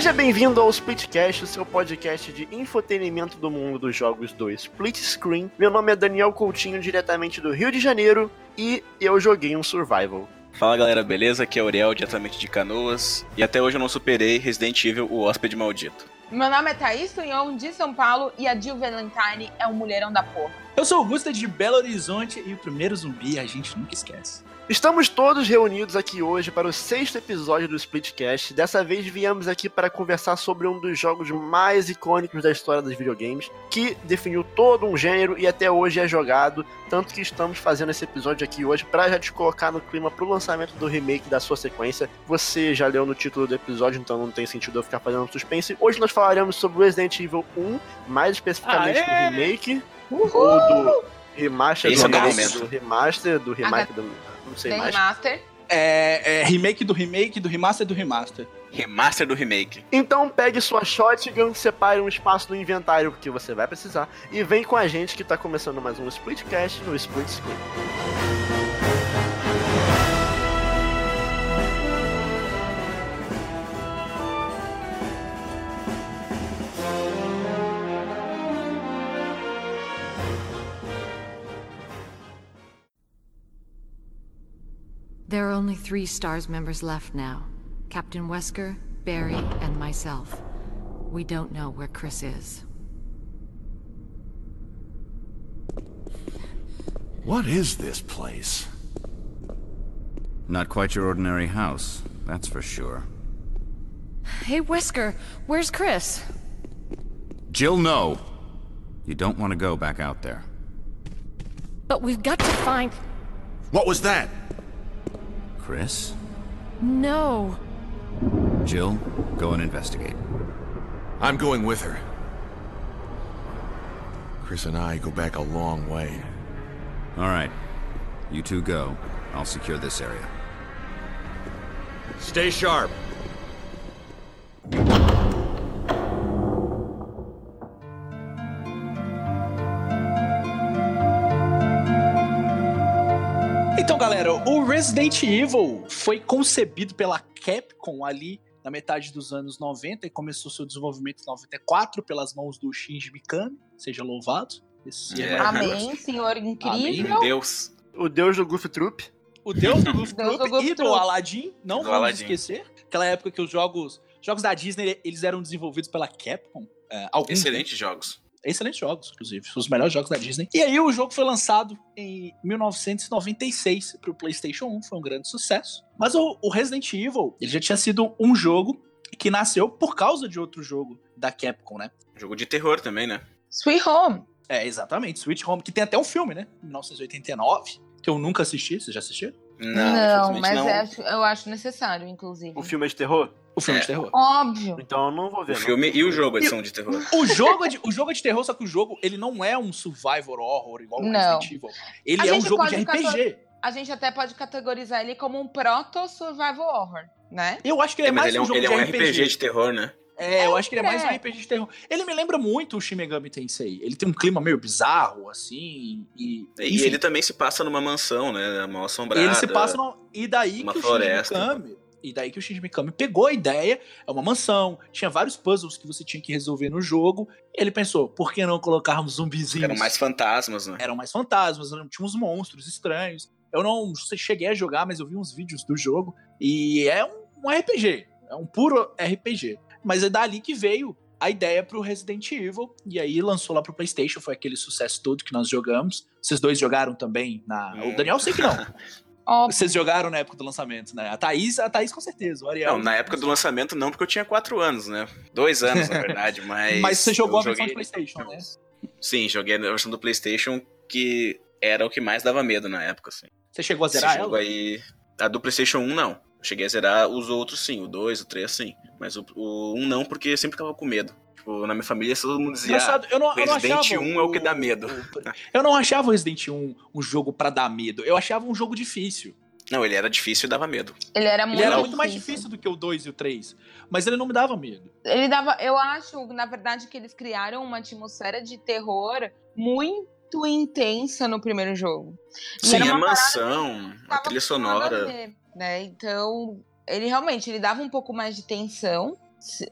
Seja bem-vindo ao Splitcast, o seu podcast de infotenimento do mundo dos jogos do Split Screen. Meu nome é Daniel Coutinho, diretamente do Rio de Janeiro, e eu joguei um Survival. Fala galera, beleza? Aqui é Auriel, diretamente de Canoas, e até hoje eu não superei Resident Evil, o hóspede maldito. Meu nome é Thaís Tunhon, de São Paulo, e a Jill Valentine é um mulherão da porra. Eu sou Augusta de Belo Horizonte e o primeiro zumbi a gente nunca esquece. Estamos todos reunidos aqui hoje para o sexto episódio do Splitcast. Dessa vez viemos aqui para conversar sobre um dos jogos mais icônicos da história dos videogames, que definiu todo um gênero e até hoje é jogado. Tanto que estamos fazendo esse episódio aqui hoje para já te colocar no clima para o lançamento do remake da sua sequência. Você já leu no título do episódio, então não tem sentido eu ficar fazendo suspense. Hoje nós falaremos sobre Resident Evil 1, mais especificamente do remake, ou do remaster, Esse do, é o remake, momento. do remaster, do remake, do, não sei mais. Remaster. É, é remake do remake, do remaster do remaster. Remaster do remake. Então pegue sua shotgun, separe um espaço no inventário porque você vai precisar e vem com a gente que tá começando mais um Splitcast no Split Screen. There are only three STARS members left now Captain Wesker, Barry, and myself. We don't know where Chris is. What is this place? Not quite your ordinary house, that's for sure. Hey, Wesker, where's Chris? Jill, no! You don't want to go back out there. But we've got to find. What was that? Chris? No. Jill, go and investigate. I'm going with her. Chris and I go back a long way. Alright. You two go. I'll secure this area. Stay sharp. Resident Evil foi concebido pela Capcom ali na metade dos anos 90 e começou seu desenvolvimento em 94 pelas mãos do Shinji Mikami, seja louvado. Esse É. Amém, senhor incrível. Meu Deus. O deus do Goof Troop. O deus do Goof Deus do Troop Goof e do Troop. Aladdin, não Do vamos Aladdin. esquecer. Aquela época que os jogos, jogos da Disney eles eram desenvolvidos pela Capcom. é, Excelentes jogos. Excelentes jogos, inclusive. Os melhores jogos da Disney. E aí o jogo foi lançado em 1996 pro PlayStation 1. Foi um grande sucesso. Mas o, o Resident Evil, ele já tinha sido um jogo que nasceu por causa de outro jogo da Capcom, né? Jogo de terror também, né? Sweet Home. É, exatamente. Sweet Home, que tem até um filme, né? 1989, que eu nunca assisti. Você já assistiu? Não, infelizmente mas não. é- eu acho necessário, inclusive. O filme é de terror? O filme É. de terror. Óbvio. Então eu não vou ver. O não. filme e o jogo eles são de terror. O jogo, é de, o jogo é de terror, só que o jogo, ele não é um survivor horror igual o. Resident Evil. Ele A é um jogo de pode RPG. A gente até pode categorizar ele como um proto-survival horror, né? Eu acho que ele é, É, mais ele é um um, jogo ele é de um RPG. RPG de terror, né? É, eu acho que ele é mais um É. RPG de terror. Ele me lembra muito o Shin Megami Tensei. Ele tem um clima meio bizarro, assim, e... E ele também se passa numa mansão, né? Mal assombrada. ele se passa... No, e daí uma que o floresta. Shinji Mikami... E daí que o Shinji Mikami pegou a ideia, é uma mansão, tinha vários puzzles que você tinha que resolver no jogo, e ele pensou, por que não colocarmos zumbizinhos? Eram mais fantasmas, né? eram mais fantasmas, eram- tinha uns monstros estranhos. Eu não cheguei a jogar, mas eu vi uns vídeos do jogo. E é um, um RPG. É um puro RPG. Mas é dali que veio a ideia pro Resident Evil. E aí lançou lá pro PlayStation. Foi aquele sucesso todo que nós jogamos. Vocês dois jogaram também na. O Hum. Daniel, eu sei que não. Óbvio. Vocês jogaram na época do lançamento, né? A Thaís, a Thaís com certeza. O Ariel. Não, na época do lançamento não, porque eu tinha 4 anos, né? Dois anos, na verdade, mas... Mas você jogou eu a versão de joguei- PlayStation, né? Sim, joguei a versão do Playstation, que era o que mais dava medo na época, assim. Você chegou a zerar jogo ela? aí... A do Playstation 1, não. Eu cheguei a zerar os outros, sim. O 2, o 3, sim. Mas o, o 1 não, porque eu sempre ficava com medo. Tipo, na minha família todo mundo dizia... Engraçado, eu não, eu não Resident achava 1 é o que dá medo. o- eu não achava o Resident 1 um jogo pra dar medo. Eu achava um jogo difícil. Não, ele era difícil e dava medo. Ele era muito Ele era muito mais difícil do que o 2 e o 3. Mas ele não me dava medo. Ele dava. Eu acho, na verdade, que eles criaram uma atmosfera de terror muito intensa no primeiro jogo. E Sim, a mansão, a trilha sonora... né? Então, ele realmente ele dava um pouco mais de tensão,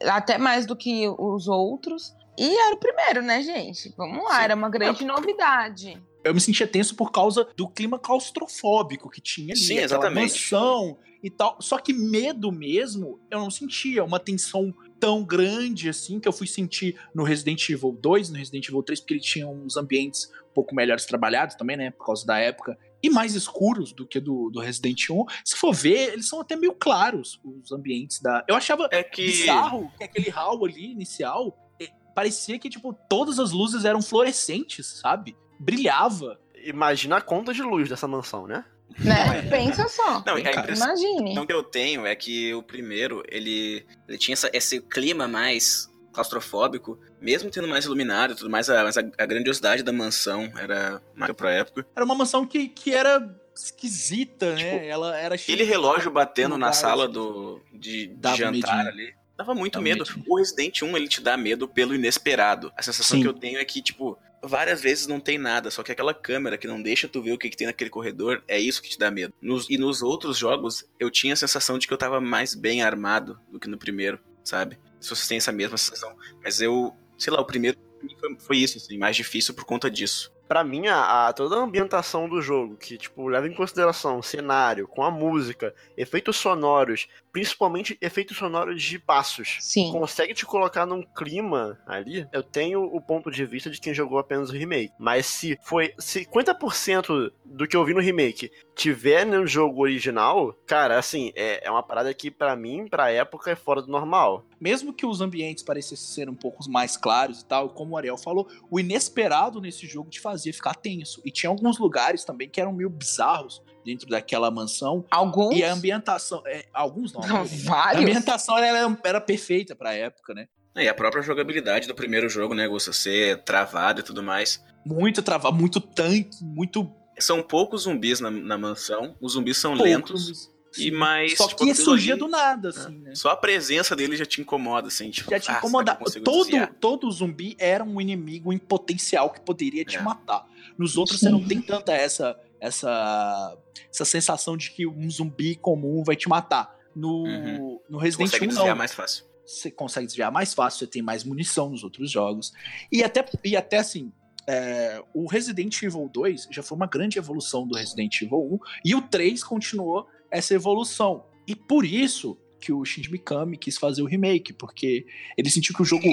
até mais do que os outros. E era o primeiro, né, gente? Vamos lá, Sim. era uma grande novidade. Eu me sentia tenso por causa do clima claustrofóbico que tinha ali. Sim, exatamente. mansão e tal. Só que medo mesmo, eu não sentia. Uma tensão tão grande assim que eu fui sentir no Resident Evil 2, no Resident Evil 3, porque ele tinha uns ambientes um pouco melhores trabalhados também, né? Por causa da época. E mais escuros do que do, do Resident 1. Se for ver, eles são até meio claros, os ambientes da. Eu achava É que. bizarro que aquele hall ali inicial eh, parecia que, tipo, todas as luzes eram fluorescentes, sabe? Brilhava. Imagina a conta de luz dessa mansão, né? Né? Pensa só. Não, cara. impressão Imagine. que eu tenho é que o primeiro, ele, ele tinha essa- esse clima mais claustrofóbico, mesmo tendo mais iluminado e tudo mais, a, mas a, a grandiosidade da mansão era maior pra época. Era uma mansão que, que era esquisita, né? Tipo, Ela era Aquele relógio batendo na sala do, de, de jantar medinho. ali. Dava muito Dava medo. medinho. O Resident 1, ele te dá medo pelo inesperado. A sensação Sim. que eu tenho é que, tipo, várias vezes não tem nada, só que aquela câmera que não deixa tu ver o que, que tem naquele corredor, é isso que te dá medo. Nos- e nos outros jogos, eu tinha a sensação de que eu tava mais bem armado do que no primeiro, sabe? Se vocês têm essa mesma sensação. Mas eu, sei lá, o primeiro foi, foi isso, assim, mais difícil por conta disso. Pra mim, a, a- toda a ambientação do jogo, que, tipo, leva em consideração o cenário, com a música, efeitos sonoros, principalmente efeitos sonoros de passos, Sim. consegue te colocar num clima ali. Eu tenho o ponto de vista de quem jogou apenas o remake. Mas se foi 50% do que eu vi no remake tiver no jogo original, cara, assim, é, é uma parada que pra mim, pra época, é fora do normal. Mesmo que os ambientes parecessem ser um pouco mais claros e tal, como o Ariel falou, o inesperado nesse jogo te fazia ficar tenso. E tinha alguns lugares também que eram meio bizarros dentro daquela mansão. Alguns. E a ambientação. é, alguns não. a maioria. A Vários. ambientação era, era perfeita pra época, né? E a própria jogabilidade do primeiro jogo, né, Gusta? Ser travado e tudo mais. Muito travado, muito tanque, muito. São poucos zumbis na, na mansão, os zumbis são pouco. lentos. E mais. Só tipo, que surgia do nada, assim, né? Só a presença dele já te incomoda, assim. Tipo, Já te ah, será que eu incomodava. consigo Todo, desviar? todo zumbi era um inimigo em potencial que poderia te É. matar. Nos outros você não tem tanta essa, essa, essa sensação de que um zumbi comum vai te matar. No, Uhum. no Você Resident consegue 1 desviar não. mais fácil. Você consegue desviar mais fácil, você tem mais munição nos outros jogos. E até, e até assim, é, o Resident Evil 2 já foi uma grande evolução do Resident Evil 1 e o 3 continuou essa evolução. E por isso que o Shinji Mikami quis fazer o remake, porque ele sentiu que o jogo.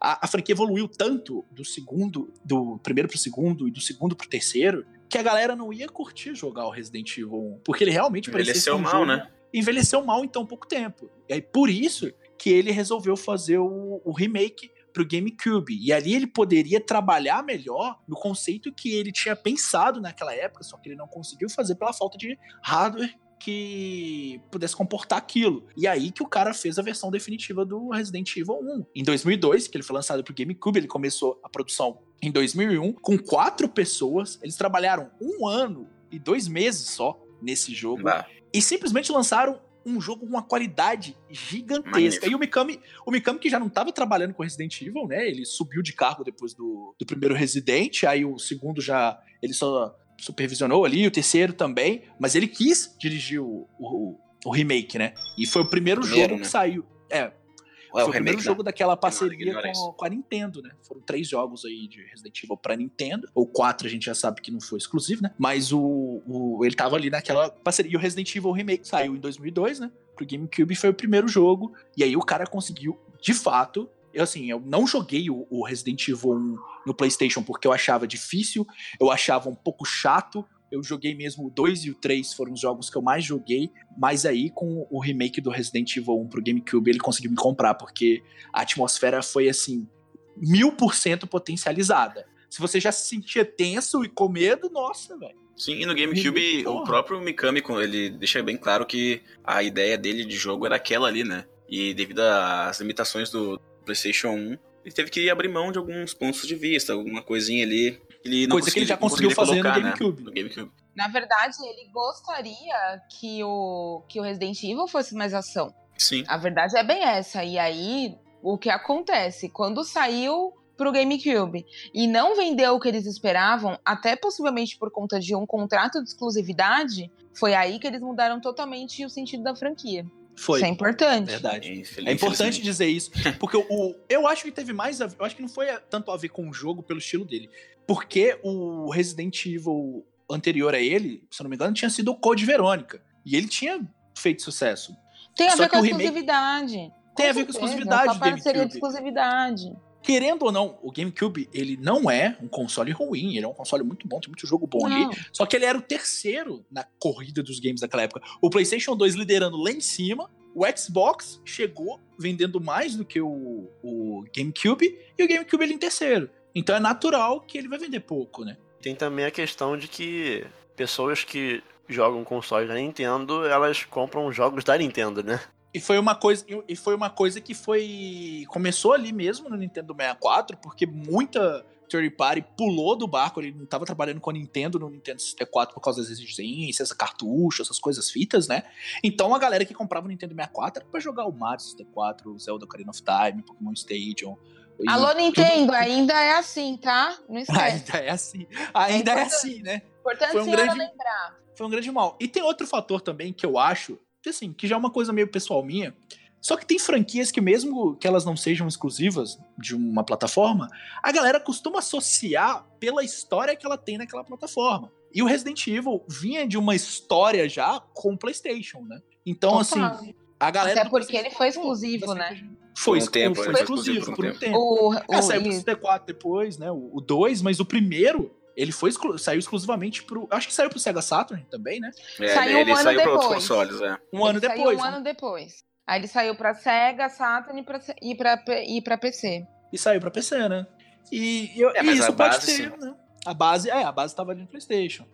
A, a franquia evoluiu tanto do segundo, do primeiro pro segundo e do segundo pro terceiro, que a galera não ia curtir jogar o Resident Evil 1. Porque ele realmente parecia Envelheceu um mal, jogo né? envelheceu mal em tão pouco tempo. E aí, por isso que ele resolveu fazer o, o remake pro GameCube. E ali ele poderia trabalhar melhor no conceito que ele tinha pensado naquela época, só que ele não conseguiu fazer pela falta de hardware que pudesse comportar aquilo. E aí que o cara fez a versão definitiva do Resident Evil 1. Em 2002, que ele foi lançado pro GameCube, ele começou a produção em 2001 com quatro pessoas. Eles trabalharam um ano e dois meses só nesse jogo Bah, e simplesmente lançaram um jogo com uma qualidade gigantesca. Magnífico. E o Mikami, o Mikami que já não estava trabalhando com Resident Evil, né? Ele subiu de cargo depois do, do primeiro Resident, aí o segundo já ele só supervisionou ali, o terceiro também, mas ele quis dirigir o, o, o remake, né? E foi o primeiro, Primeiro, jogo né? que saiu. É, é foi o o primeiro remake, jogo daquela parceria ignora isso. com, com a Nintendo, né? Foram três jogos aí de Resident Evil pra Nintendo. Ou quatro, a gente já sabe que não foi exclusivo, né? Mas o, o- ele tava ali naquela parceria. E o Resident Evil Remake saiu em 2002, né? Pro GameCube foi o primeiro jogo. E aí o cara conseguiu, de fato... Eu, assim, eu não joguei o, o Resident Evil 1 no PlayStation porque eu achava difícil, eu achava um pouco chato. Eu joguei mesmo o 2 e o 3 foram os jogos que eu mais joguei, mas aí com o remake do Resident Evil 1 pro GameCube ele conseguiu me comprar, porque a atmosfera foi assim, mil por cento potencializada. Se você já se sentia tenso e com medo, nossa, velho. Sim, e no GameCube, Porra. o próprio Mikami, ele deixa bem claro que a ideia dele de jogo era aquela ali, né? E devido às limitações do PlayStation 1, ele teve que abrir mão de alguns pontos de vista, alguma coisinha ali. Ele não Coisa que ele já conseguiu fazer no colocar, né, GameCube. no GameCube. Na verdade, ele gostaria que o, que o Resident Evil fosse mais ação. Sim. A verdade é bem essa. E aí, o que acontece? Quando saiu pro GameCube e não vendeu o que eles esperavam, até possivelmente por conta de um contrato de exclusividade, foi aí que eles mudaram totalmente o sentido da franquia. Foi. Isso é importante. Verdade. É importante dizer isso, porque o, eu acho que teve mais a, eu acho que não foi tanto a ver com o jogo pelo estilo dele, porque o Resident Evil anterior a ele, se eu não me engano, tinha sido o Code Verônica, e ele tinha feito sucesso. Tem a Só ver com remake- exclusividade. Tem a ver com exclusividade do parceria de exclusividade. Querendo ou não, o GameCube, ele não é um console ruim, ele é um console muito bom, tem muito jogo bom ali, Não. só que ele era o terceiro na corrida dos games daquela época. O PlayStation 2 liderando lá em cima, o Xbox chegou vendendo mais do que o, o GameCube, e o GameCube ele em terceiro. Então é natural que ele vai vender pouco, né? Tem também a questão de que pessoas que jogam consoles da Nintendo, elas compram jogos da Nintendo, né? E foi uma coisa, e foi uma coisa que foi começou ali mesmo no Nintendo 64, porque muita third party pulou do barco, ele não estava trabalhando com a Nintendo no Nintendo 64 por causa das exigências, cartucho, essas coisas fitas, né? Então a galera que comprava o Nintendo 64 era pra jogar o Mario 64, o Zelda Ocarina of Time, Pokémon Stadium. Alô, tudo- Nintendo, ainda é assim, tá? Não esquece. Ainda é assim. Ainda é, importante. assim, né? Importante foi um grande- lembrar. foi um grande mal. E tem outro fator também que eu acho, assim, que já é uma coisa meio pessoal minha. Só que tem franquias que, mesmo que elas não sejam exclusivas de uma plataforma, a galera costuma associar pela história que ela tem naquela plataforma. E o Resident Evil vinha de uma história já com o PlayStation, né? Então, Total. assim, a galera. Até porque ele foi exclusivo, né? Foi, Por um tempo, foi, foi exclusivo por por um um tempo. O, o, É, saiu pro ele- 64 depois, né? O 2, mas o primeiro, ele foi exclu- saiu exclusivamente pro. Acho que saiu pro Sega Saturn também, né? É, Saiu um ele ano saiu para outros depois. consoles, é. Um ano ele depois. Saiu um né? ano depois. Aí ele saiu pra Sega, Saturn e pra, e pra, e pra PC. E saiu pra PC, né? E, eu- É, e isso a pode base, ter, sim. né? A base, é, a base tava ali no PlayStation.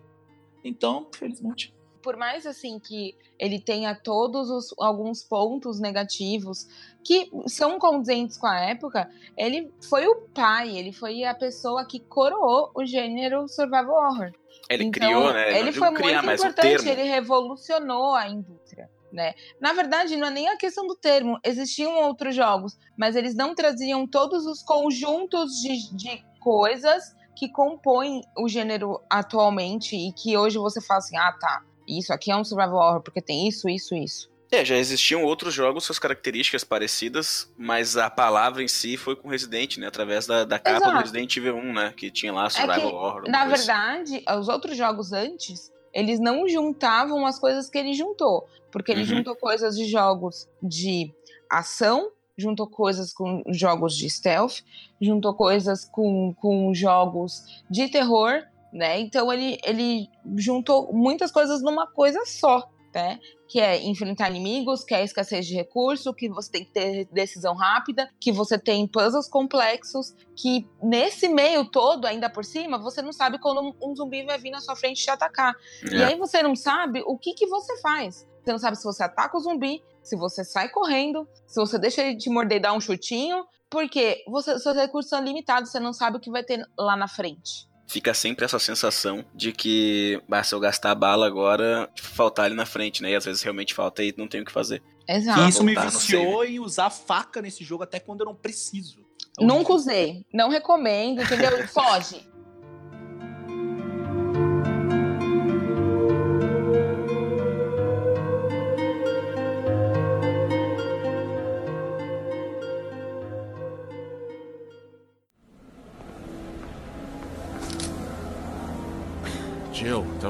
Então, felizmente. Por mais assim que ele tenha todos os alguns pontos negativos que são condizentes com a época, ele foi o pai, ele foi a pessoa que coroou o gênero survival horror. Ele Então, criou, né? Ele foi criar, muito importante, ele revolucionou a indústria. Né? Na verdade, não é nem a questão do termo. Existiam outros jogos, mas eles não traziam todos os conjuntos de, de coisas que compõem o gênero atualmente e que hoje você fala assim: ah, tá, isso aqui é um survival horror porque tem isso, isso, isso. É, já existiam outros jogos com as características parecidas, mas a palavra em si foi com Resident, né? Através da, da capa do Exato. Resident Evil 1, né? Que tinha lá Survival que, Horror. Na coisa. verdade, os outros jogos antes, eles não juntavam as coisas que ele juntou. Porque ele Uhum. juntou coisas de jogos de ação, juntou coisas com jogos de stealth, juntou coisas com, com jogos de terror, né? Então ele, ele juntou muitas coisas numa coisa só, né? Que é enfrentar inimigos, que é escassez de recurso, que você tem que ter decisão rápida, que você tem puzzles complexos, que nesse meio todo, ainda por cima, você não sabe quando um- um zumbi vai vir na sua frente te atacar. E É. aí você não sabe o que, que você faz. Você não sabe se você ataca o zumbi, se você sai correndo, se você deixa ele te morder e dar um chutinho, porque você, seus recursos são limitados, você não sabe o que vai ter lá na frente. Fica sempre essa sensação de que, bah, se eu gastar a bala agora, faltar ali na frente, né? E às vezes realmente falta e não tem o que fazer. Exato. E isso me viciou em usar faca nesse jogo até quando eu não preciso. Nunca usei. Não recomendo, entendeu? Foge.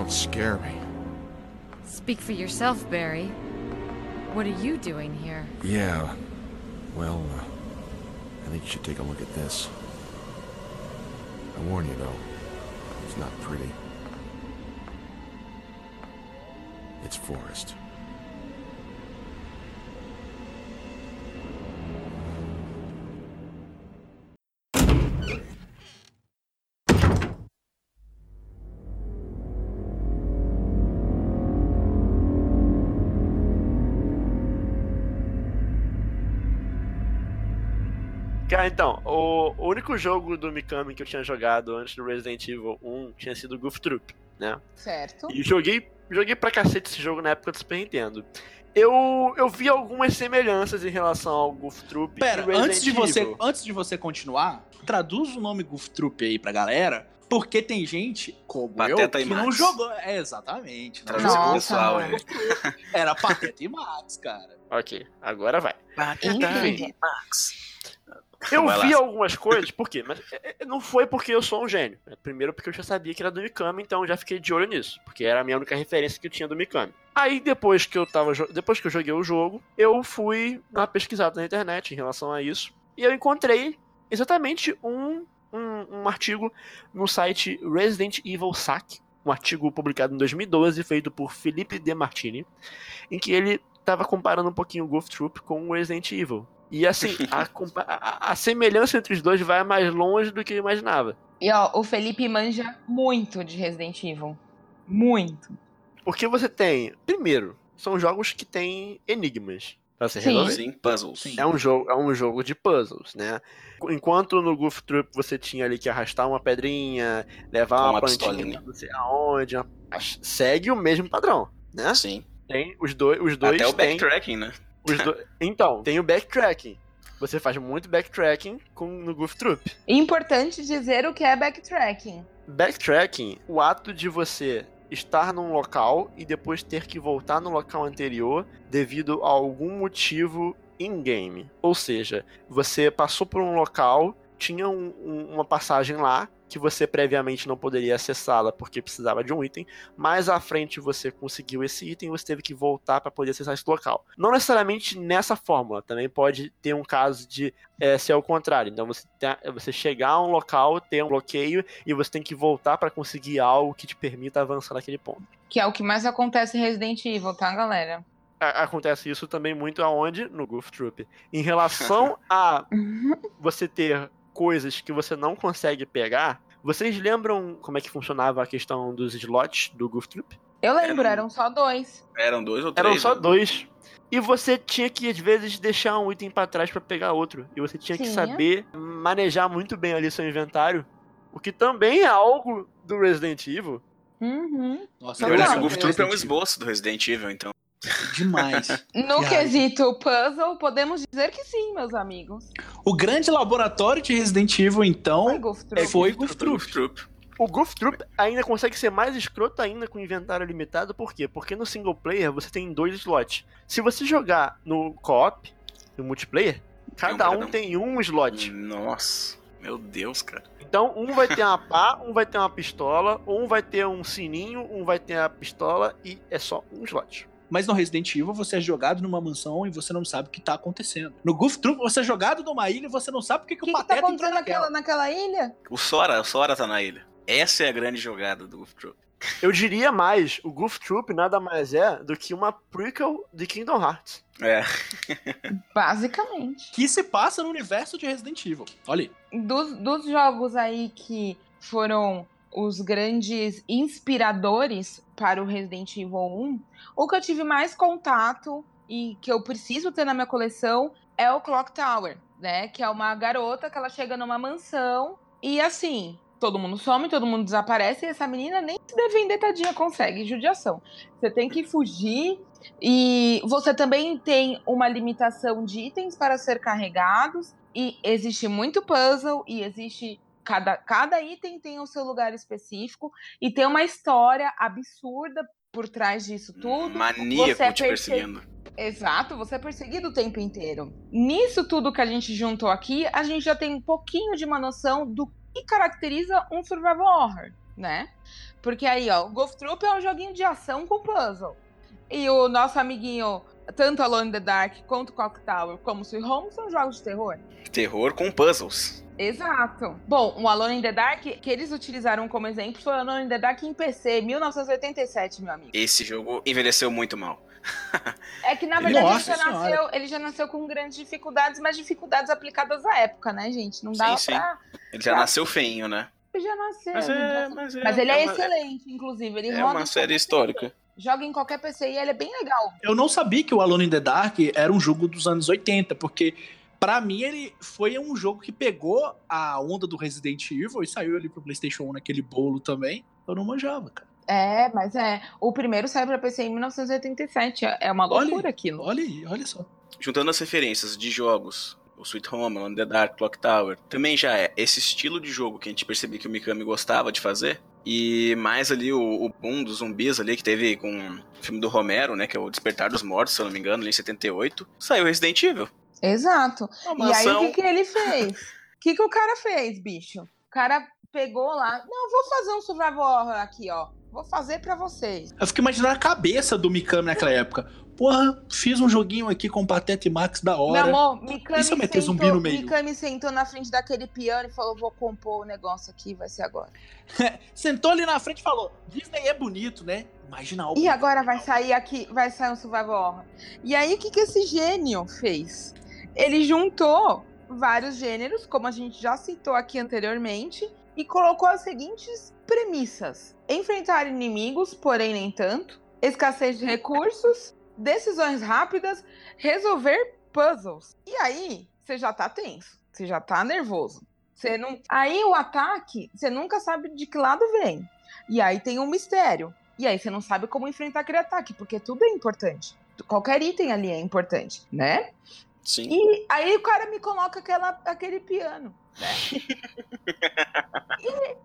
Don't scare me. Speak for yourself, Barry. What are you doing here? Yeah. Well, uh, I think you should take a look at this. I warn you, though, it's not pretty. It's forest. Cara, então, o, o único jogo do Mikami que eu tinha jogado antes do Resident Evil 1 tinha sido Goof Troop, né? Certo. E joguei, joguei pra cacete esse jogo na época do Super Nintendo. Eu, eu vi algumas semelhanças em relação ao Goof Troop. Pera, e antes de, você, antes de você continuar, traduz o nome Goof Troop aí pra galera. Porque tem gente, como Pateta eu, que não jogou. É, exatamente. Não Nossa, pro pessoal, é. Era Pateta e Max, cara. Ok, agora vai. Pateta Incrível. e Max. Eu Vai lá. vi algumas coisas, por quê? Mas é, é, não foi porque eu sou um gênio. É, Primeiro porque eu já sabia que era do Mikami, então eu já fiquei de olho nisso. Porque era a minha única referência que eu tinha do Mikami. Aí depois que eu tava. Depois que eu joguei o jogo, eu fui dar uma pesquisada na internet em relação a isso. E eu encontrei exatamente um, um, um artigo no site Resident Evil SAC. Um artigo publicado em 2012, feito por Felipe De Martini, em que ele tava comparando um pouquinho o Golf Troop com o Resident Evil. E assim, a, a- a semelhança entre os dois vai mais longe do que eu imaginava. E ó, o Felipe manja muito de Resident Evil. Muito. Porque você tem, primeiro, são jogos que têm enigmas pra se Sim. resolver. Sim, puzzles. Sim. É um jogo, é um jogo de puzzles, né? Enquanto no Goof Troop você tinha ali que arrastar uma pedrinha, levar uma, uma plantinha não sei aonde, uma- segue o mesmo padrão, né? Sim. Tem os dois, os dois Até o têm- backtracking, né? Os dois- então, tem o backtracking. Você faz muito backtracking com, no Goof Troop. Importante dizer o que é backtracking. Backtracking, o ato de você estar num local e depois ter que voltar no local anterior devido a algum motivo in-game. Ou seja, você passou por um local, tinha um- um- uma passagem lá que você previamente não poderia acessá-la porque precisava de um item, mais à frente você conseguiu esse item e você teve que voltar para poder acessar esse local. Não necessariamente nessa fórmula, também pode ter um caso de é, ser ao contrário. Então você, tem- você chegar a um local, ter um bloqueio e você tem que voltar para conseguir algo que te permita avançar naquele ponto. Que é o que mais acontece em Resident Evil, tá, galera? Acontece isso também muito aonde? No Goof Troop. Em relação a você ter coisas que você não consegue pegar, vocês lembram como é que funcionava a questão dos slots do Goof Troop? Eu lembro, Era um- eram só dois. Eram dois ou três. Eram só né? dois. E você tinha que, às vezes, deixar um item pra trás pra pegar outro. E você tinha que saber manejar muito bem ali seu inventário. O que também é algo do Resident Evil. Uhum. Nossa, o Goof Troop é um esboço do Resident Evil, então. Demais. No Que quesito puzzle, podemos dizer que sim, meus amigos. O grande laboratório de Resident Evil, Foi então, Troop. foi Goof Troop. Goof Troop. O Goof Troop ainda consegue ser mais escroto ainda com inventário limitado, por quê? Porque no single player você tem dois slots. Se você jogar no co-op, no multiplayer, cada cada um um. tem um slot. Nossa, meu Deus, cara. Então, um vai ter uma pá, um vai ter uma pistola, um vai ter um sininho, um vai ter a pistola e é só um slot. Mas no Resident Evil você é jogado numa mansão e você não sabe o que tá acontecendo. No Goof Troop você é jogado numa ilha e você não sabe por que, que O que, o que tá Pateta entrou acontecendo naquela, naquela. naquela ilha? O Sora, o Sora tá na ilha. Essa é a grande jogada do Goof Troop. Eu diria mais, o Goof Troop nada mais é do que uma prequel de Kingdom Hearts. É. Basicamente. Que se passa no universo de Resident Evil. Olha aí. Dos, dos jogos aí que foram os grandes inspiradores para o Resident Evil 1, o que eu tive mais contato e que eu preciso ter na minha coleção é o Clock Tower, né? Que é uma garota que ela chega numa mansão e assim, todo mundo some, todo mundo desaparece e essa menina nem se defender, tadinha, consegue judiação. Você tem que fugir e você também tem uma limitação de itens para ser carregados e existe muito puzzle e existe cada, cada item tem o seu lugar específico e tem uma história absurda por trás disso tudo. Maníaco Você é te perse- perseguindo. Exato, você é perseguido o tempo inteiro. Nisso tudo que a gente juntou aqui, a gente já tem um pouquinho de uma noção do que caracteriza um survival horror, né? Porque aí, ó, o Golf Troop é um joguinho de ação com puzzle. E o nosso amiguinho, tanto Alone in the Dark quanto Clock Tower, como Sweet Home, são jogos de terror. Terror com puzzles. Exato. Bom, o Alone in the Dark, que eles utilizaram como exemplo, foi o Alone in the Dark em PC, 1987, meu amigo. Esse jogo envelheceu muito mal. É que, na verdade, Nossa ele já, Senhora. nasceu, ele já nasceu com grandes dificuldades, mas dificuldades aplicadas à época, né, gente? Não dá Sim, sim. pra... Ele já Tá. nasceu feinho, né? Ele já nasceu. Mas ele é, mas é, Mas ele é, uma, excelente, inclusive. Ele é uma série histórica. Joga em qualquer PC e ele é bem legal. Eu não sabia que o Alone in the Dark era um jogo dos anos 80, porque pra mim ele foi um jogo que pegou a onda do Resident Evil e saiu ali pro PlayStation 1 naquele bolo também. Eu não manjava, cara. É, mas é. O primeiro saiu pra PC em 1987. É uma Olha loucura aí. aquilo. Olha aí, olha só. Juntando as referências de jogos o Sweet Home, Alone in the Dark, Clock Tower. Também já é esse estilo de jogo que a gente percebia que o Mikami gostava de fazer. E mais ali o, o boom dos zumbis ali que teve com o filme do Romero, né? Que é o Despertar dos Mortos, se eu não me engano, ali em 78. Saiu Resident Evil. Exato. Uma E aí, o que, que ele fez? O que, que o cara fez, bicho? O cara pegou lá. Não, vou fazer um survival horror aqui, ó. Vou fazer pra vocês. Eu fico imaginando a cabeça do Mikami naquela época. Porra, fiz um joguinho aqui com Patete e Max da Meu hora. amor, Mikami E se eu meter sentou, zumbi no meio? Mikami sentou na frente daquele piano e falou: vou compor o negócio aqui, vai ser agora. Sentou ali na frente e falou: Disney é bonito, né? Imagina algo. E agora vai sair aqui, vai sair um survival horror. E aí, o que, que esse gênio fez? Ele juntou vários gêneros, como a gente já citou aqui anteriormente, e colocou as seguintes premissas: enfrentar inimigos, porém nem tanto, escassez de recursos, decisões rápidas, resolver puzzles. E aí, você já tá tenso, você já tá nervoso. Você não... Aí o ataque, você nunca sabe de que lado vem. E aí tem um mistério. E aí você não sabe como enfrentar aquele ataque, porque tudo é importante. Qualquer item ali é importante, né? Sim. E aí o cara me coloca aquela, aquele piano. Né? e,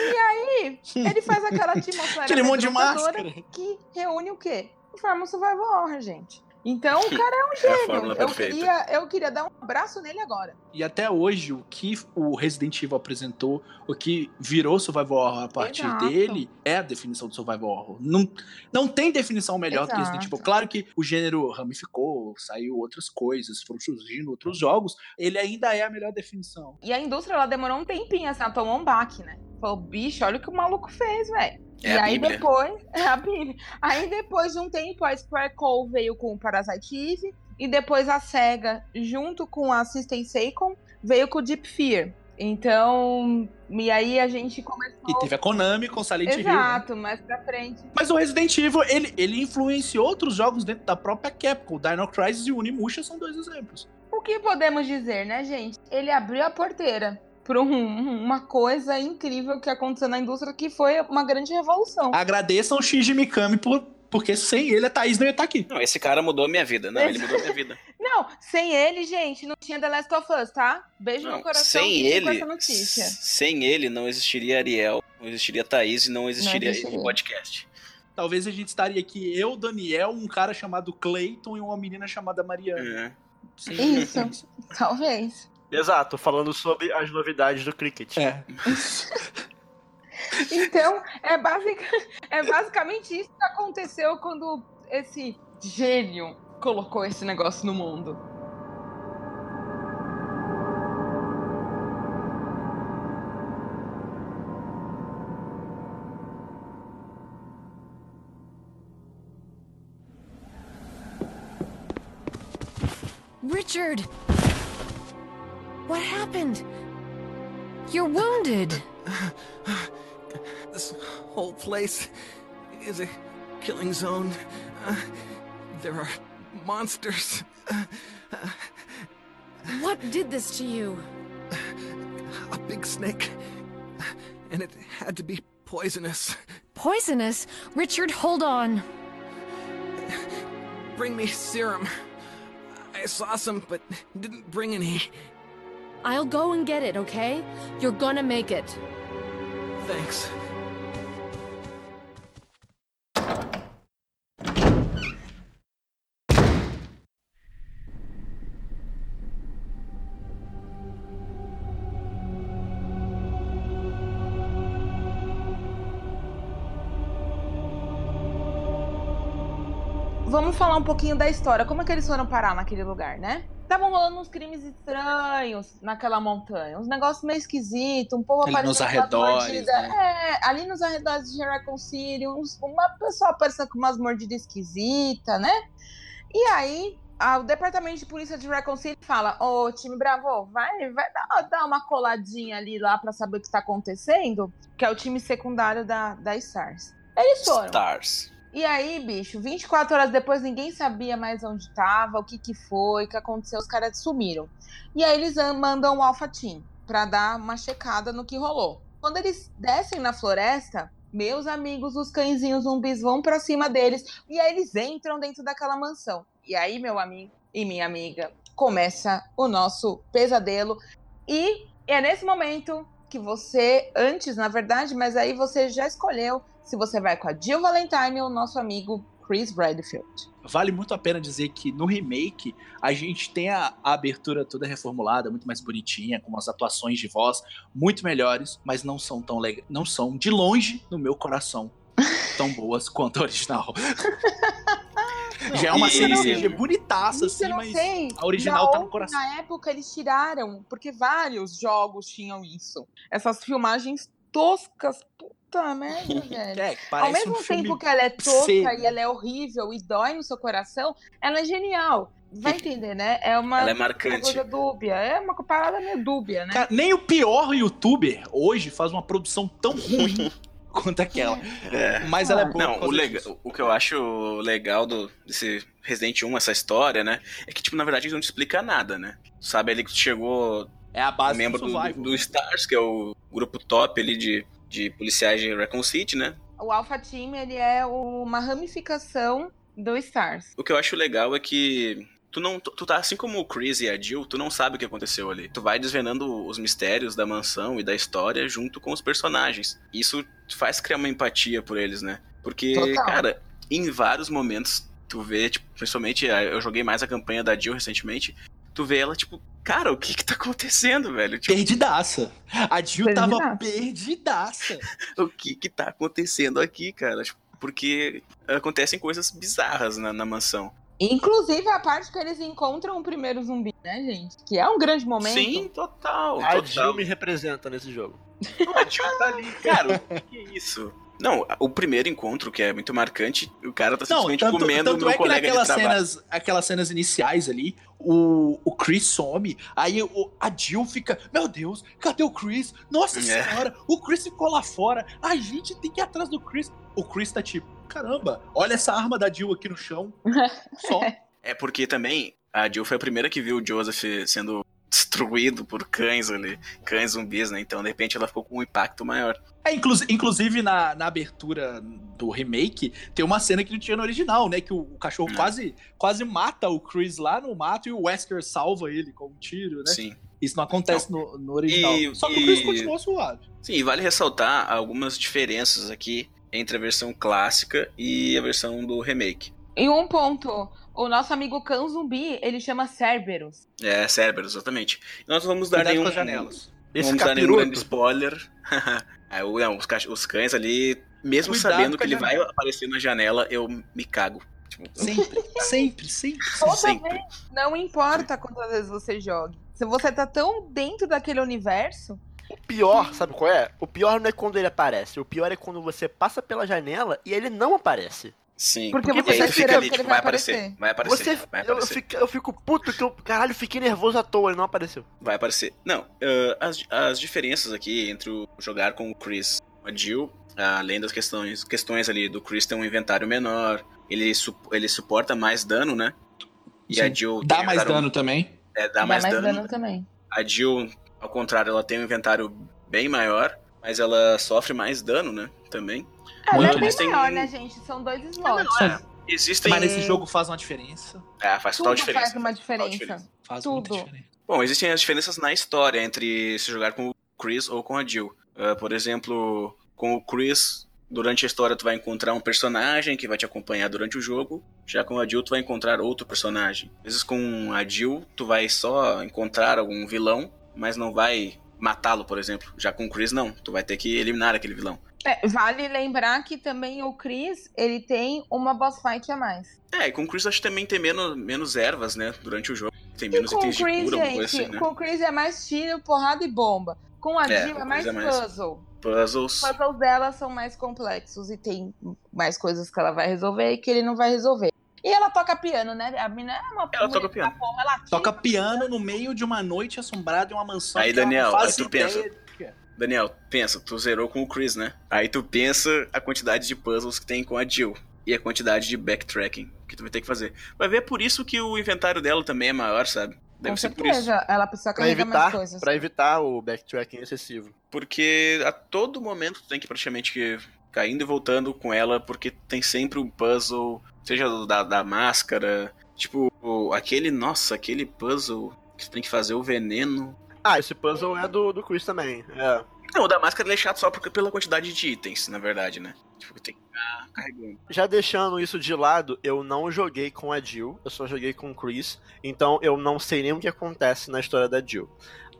e aí ele faz aquela atmosfera Aquele monte de máscara. que reúne o quê? Forma um survival horror, gente. Então o cara é um É gênio. fórmula eu, queria, eu queria dar um abraço nele agora. E até hoje, o que o Resident Evil apresentou, o que virou Survival Horror a partir Exato. dele, é a definição do Survival Horror. Não, não tem definição melhor do que Resident Exato. Evil. Claro que o gênero ramificou, saiu outras coisas, foram surgindo outros jogos. Ele ainda é a melhor definição. E a indústria ela demorou um tempinho, assim, ela tomou um baque, né? Falou, bicho, olha o que o maluco fez, velho. É e aí Bíblia. depois. É a Bíblia. Aí depois de um tempo, a Square Co veio com o Parasite Eve. E depois a SEGA, junto com a System Seicon, veio com o Deep Fear. Então. E aí a gente começou. E teve a Konami com Silent Hill. né? Exato, mais pra frente. Mas o Resident Evil, ele, ele influenciou outros jogos dentro da própria Capcom. Dino Crisis e Unimusha são dois exemplos. O que podemos dizer, né, gente? Ele abriu a porteira para uma coisa incrível que aconteceu na indústria, que foi uma grande revolução. Agradeçam o Shinji Mikami por, porque sem ele a Thaís não ia estar aqui. Não, esse cara mudou a minha vida. Não, ele mudou a minha vida. Não, sem ele, gente, não tinha The Last of Us, tá? Beijo Não, no coração sem e fico com ele, essa notícia. sem ele não existiria Ariel, não existiria Thaís e não existiria existiria. esse podcast. Talvez a gente estaria aqui, eu, Daniel, um cara chamado Clayton e uma menina chamada Mariana. É. Sem Isso. Talvez. Exato, falando sobre as novidades do cricket. É. Então, é, basic... é basicamente isso que aconteceu quando esse gênio colocou esse negócio no mundo. Richard! What happened? You're wounded. This whole place is a killing zone. Uh, there are monsters. Uh, What did this to you? a big snake. And it had to be poisonous. Poisonous? Richard, hold on. Bring me serum. I saw some, but didn't bring any. I'll go and get it, okay? You're gonna make it. Thanks. Vamos falar um pouquinho da história. Como é que eles foram parar naquele lugar, né? Estavam rolando uns crimes estranhos naquela montanha. Uns negócios meio esquisitos, um povo Ali nos arredores, né? É, ali nos arredores de Recon City, uns- uma pessoa aparecendo com umas mordidas esquisitas, né? E aí, a- o departamento de polícia de City fala: Ô, time Bravo, vai, vai dar, dar uma coladinha ali lá pra saber o que tá acontecendo, que é o time secundário da, da Stars. Eles foram. Stars. E aí, bicho, 24 horas depois ninguém sabia mais onde tava, o que que foi, o que aconteceu, os caras sumiram. E aí eles an- mandam o Alpha Team pra dar uma checada no que rolou. Quando eles descem na floresta, meus amigos, os cãezinhos zumbis vão pra cima deles e aí eles entram dentro daquela mansão. E aí, meu amigo e minha amiga, começa o nosso pesadelo. E é nesse momento que você, antes, na verdade, mas aí você já escolheu se você vai com a Jill Valentine ou nosso amigo Chris Bradfield. Vale muito a pena dizer que no remake a gente tem a, a, abertura toda reformulada, muito mais bonitinha, com as atuações de voz muito melhores, mas não são tão legais, não são de longe no meu coração tão boas quanto a original. Já é uma série bonitaça, assim, mas sei. a original tá no coração. Na época eles tiraram, porque vários jogos tinham isso. Essas filmagens toscas, puta merda, velho. É, Ao mesmo um tempo que ela é tosca e ela é horrível e dói no seu coração, ela é genial. Vai entender, né? É uma, ela é marcante. uma coisa dúbia. É uma parada meio dúbia, né? Cara, nem o pior youtuber hoje faz uma produção tão ruim quanto aquela. É. Mas ela é boa. Não, o, legal, o que eu acho legal do, desse Resident 1, essa história, né? É que, tipo, na verdade, não te explica nada, né? Sabe ali que chegou. É a base membro do, do, do Stars, que é o grupo top ali de, de policiais de Recon City, né? O Alpha Team, ele é uma ramificação do Stars. O que eu acho legal é que tu não tu, tu, tá assim como o Chris e a Jill, tu não sabe o que aconteceu ali. Tu vai desvendando os mistérios da mansão e da história junto com os personagens. Isso faz criar uma empatia por eles, né? Porque, Total. cara, em vários momentos tu vê, tipo, principalmente eu joguei mais a campanha da Jill recentemente, tu vê ela tipo, cara, o que que tá acontecendo, velho? Tipo, perdidaça. A Jill perdidaça. tava perdidaça. o que que tá acontecendo aqui, cara? Tipo, porque acontecem coisas bizarras na, na mansão. Inclusive a parte que eles encontram o primeiro zumbi, né, gente? Que é um grande momento. Sim, total. A Jill me representa nesse jogo. a Jill tá ali, cara. O que é isso? Não, o primeiro encontro, que é muito marcante, o cara tá simplesmente não, tanto, comendo tanto meu é colega que naquelas de trabalho. Cenas, aquelas cenas iniciais ali, o, o Chris some, aí o, a Jill fica, meu Deus, cadê o Chris? Nossa é. senhora, o Chris ficou lá fora, a gente tem que ir atrás do Chris. O Chris tá tipo, caramba, olha essa arma da Jill aqui no chão, só. É porque também a Jill foi a primeira que viu o Joseph sendo destruído por cães ali, cães zumbis, né? Então, de repente, ela ficou com um impacto maior. É, inclu inclusive na, na abertura do remake, tem uma cena que não tinha no original, né? Que o, o cachorro hum. quase, quase mata o Chris lá no mato e o Wesker salva ele com um tiro, né? Sim. Isso não acontece no, no, original. E, Só que e... o Chris continua suave. Sim, e vale ressaltar algumas diferenças aqui entre a versão clássica e a versão do remake. E um ponto, o nosso amigo cão zumbi, ele chama Cerberus. É, Cerberus, exatamente. Nós vamos dar nenhum... janelas. Esse vamos dar nenhum grande spoiler. é, não, os, os, cães ali, mesmo Cuidado sabendo que ele vai aparecer na janela, eu me cago. Tipo, sempre, sempre, sempre. Toda sempre. Vez, não importa quantas vezes você jogue. Se você tá tão dentro daquele universo, o pior, sabe qual é? O pior não é quando ele aparece. O pior é quando você passa pela janela e ele não aparece. Sim, porque, porque você fica ali, tipo, vai aparecer. aparecer. Vai aparecer. Você, vai aparecer. Eu, fico, eu fico puto que eu, caralho, fiquei nervoso à toa, ele não apareceu. Vai aparecer. Não, uh, as, as diferenças aqui entre o jogar com o Chris e a Jill, além das questões, questões ali do Chris ter um inventário menor, ele, su, ele suporta mais dano, né? E Sim. a Jill dá mais dano um, também. É, dá, dá mais, mais dano. dano também. A Jill, ao contrário, ela tem um inventário bem maior, mas ela sofre mais dano, né? Também. É, Muito. é bem Existem... maior, né, gente? São dois slots. É, Existem... Mas nesse jogo faz uma diferença. É, faz total Tudo diferença. faz uma diferença. diferença. Faz Tudo. diferença. Bom, existem as diferenças na história entre se jogar com o Chris ou com a Jill. Uh, por exemplo, com o Chris, durante a história tu vai encontrar um personagem que vai te acompanhar durante o jogo. Já com a Jill tu vai encontrar outro personagem. Às vezes com a Jill tu vai só encontrar algum vilão, mas não vai matá-lo, por exemplo. Já com o Chris não, tu vai ter que eliminar aquele vilão. É, vale lembrar que também o Chris, ele tem uma boss fight a mais. É, e com o Chris acho que também tem menos, menos ervas, né, durante o jogo. Tem menos itens Chris, de cura, gente, assim, né? Com o Chris é mais tiro, porrada e bomba. Com a é, Jill é mais, é mais puzzle. Puzzles. Os puzzles dela são mais complexos e tem mais coisas que ela vai resolver e que ele não vai resolver. E ela toca piano, né? A menina é uma Ela toca piano. Porra, ela toca piano no meio de uma noite assombrada em uma mansão. Aí, Daniel, aí tu pensa. Daniel, pensa, tu zerou com o Chris, né? Aí tu pensa a quantidade de puzzles que tem com a Jill e a quantidade de backtracking que tu vai ter que fazer. Vai ver é por isso que o inventário dela também é maior, sabe? Deve com ser certeza. por isso. Ela precisa pra evitar, mais coisas. Pra evitar o backtracking excessivo. Porque a todo momento tu tem que praticamente caindo e voltando com ela, porque tem sempre um puzzle, seja da, da máscara, tipo aquele, nossa, aquele puzzle que tem que fazer o veneno. Ah, esse puzzle é do, do Chris também. É. Não, o da máscara ele é chato só porque, pela quantidade de itens, na verdade, né? Tipo, tem que ficar carregando. Já deixando isso de lado, eu não joguei com a Jill, eu só joguei com o Chris, então eu não sei nem o que acontece na história da Jill.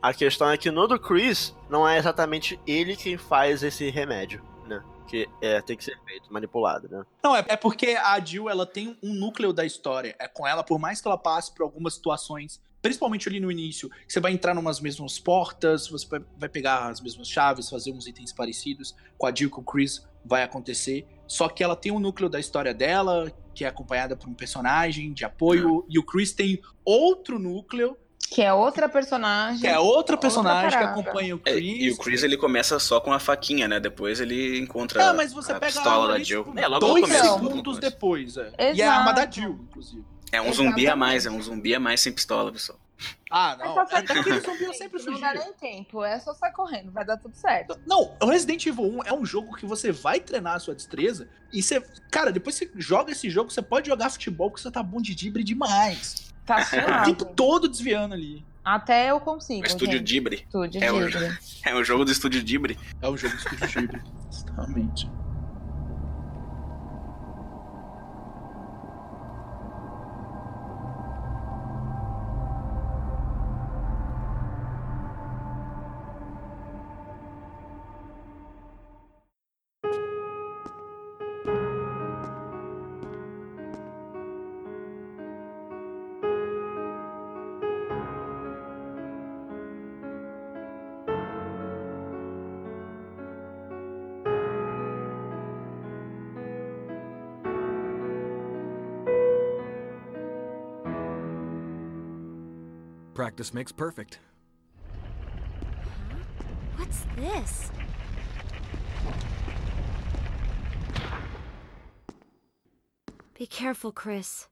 A questão é que no do Chris, não é exatamente ele quem faz esse remédio, né? Que é, tem que ser feito, manipulado, né? Não, é, é porque a Jill, ela tem um núcleo da história. É com ela, por mais que ela passe por algumas situações, principalmente ali no início, que você vai entrar numas mesmas portas, você vai, pegar as mesmas chaves, fazer uns itens parecidos. Com a Jill, com o Chris, vai acontecer. Só que ela tem um núcleo da história dela, que é acompanhada por um personagem de apoio, e o Chris tem outro núcleo Que é outra personagem. que é outra personagem que parada. acompanha o É, Chris. e o Chris ele começa só com a faquinha, né? Depois ele encontra É, mas você a pega pistola arma da Jill. tipo, É, logo no dois começo, segundos depois. É. E é a arma da Jill, inclusive. É um zumbi a mais, é um zumbi a mais sem pistola, pessoal. Ah, Mas não. só sai Até aquele zumbi eu sempre Não dá nem tempo, é só sair correndo, vai dar tudo certo. Não, o Resident Evil 1 é um jogo que você vai treinar a sua destreza e você. Cara, depois você joga esse jogo, você pode jogar futebol porque você tá bom de dibre demais. Tá O tempo todo desviando ali. Até eu consigo. O Estúdio gente. Dibre. Estúdio É o-. É o jogo do Estúdio Dibre. É o jogo do Estúdio Ghibli. Exatamente. Practice makes perfect. What's this? Be careful, Chris.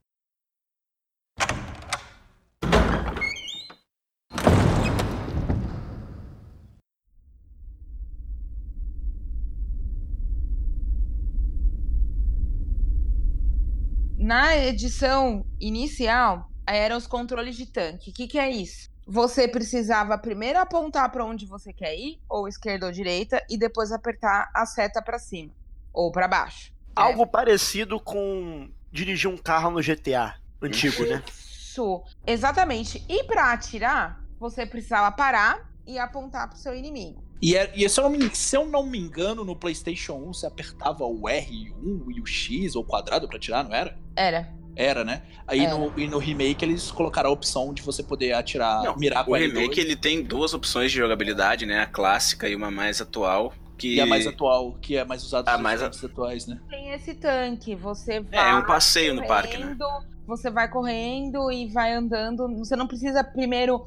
Na edição inicial, eram os controles de tanque. O que, que é isso? Você precisava primeiro apontar para onde você quer ir, ou esquerda ou direita, e depois apertar a seta para cima ou para baixo. Algo parecido com dirigir um carro no GTA antigo, né? Isso, exatamente. E para atirar, você precisava parar e apontar pro seu inimigo. E, é- e se, eu não me, se eu não me engano, no PlayStation 1 você apertava o R1 e o X ou o quadrado pra atirar, não era? Era. Era, né? Aí Era. no, e no remake eles colocaram a opção de você poder atirar, Não, mirar com O L2. remake ele tem duas opções de jogabilidade, né? A clássica e uma mais atual. Que E a mais atual, que é mais usada A nos mais a- atuais, né? Tem esse tanque, você vai É, é um passeio no parque, né? correndo, Você vai correndo e vai andando. Você não precisa primeiro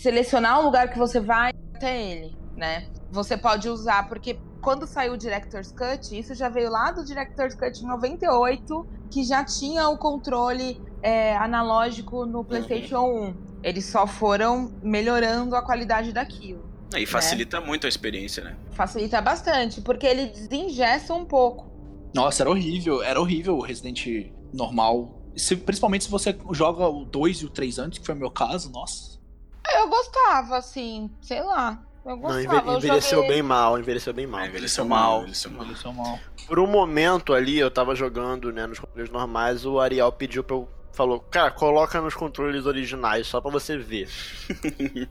selecionar o lugar que você vai até ele, né? Você pode usar, porque quando saiu o Director's Cut, isso já veio lá do Director's Cut em 98, que já tinha o controle é, analógico no PlayStation 1. Eles só foram melhorando a qualidade daquilo. E facilita muito a experiência, né? Facilita bastante, porque ele desingessa um pouco. Nossa, era horrível. Era horrível o Resident normal. Se- principalmente se você joga o 2 e o 3 antes, que foi o meu caso, nossa. Eu gostava, assim, sei lá. Eu Não, gostava. eu envelheceu joguei- bem mal, envelheceu bem mal. Envelheceu mal, envelheceu mal. Envelheceu mal. Por um momento ali, eu tava jogando, né, nos controles normais, o Ariel pediu pra eu. Falou, cara, coloca nos controles originais, só pra você ver.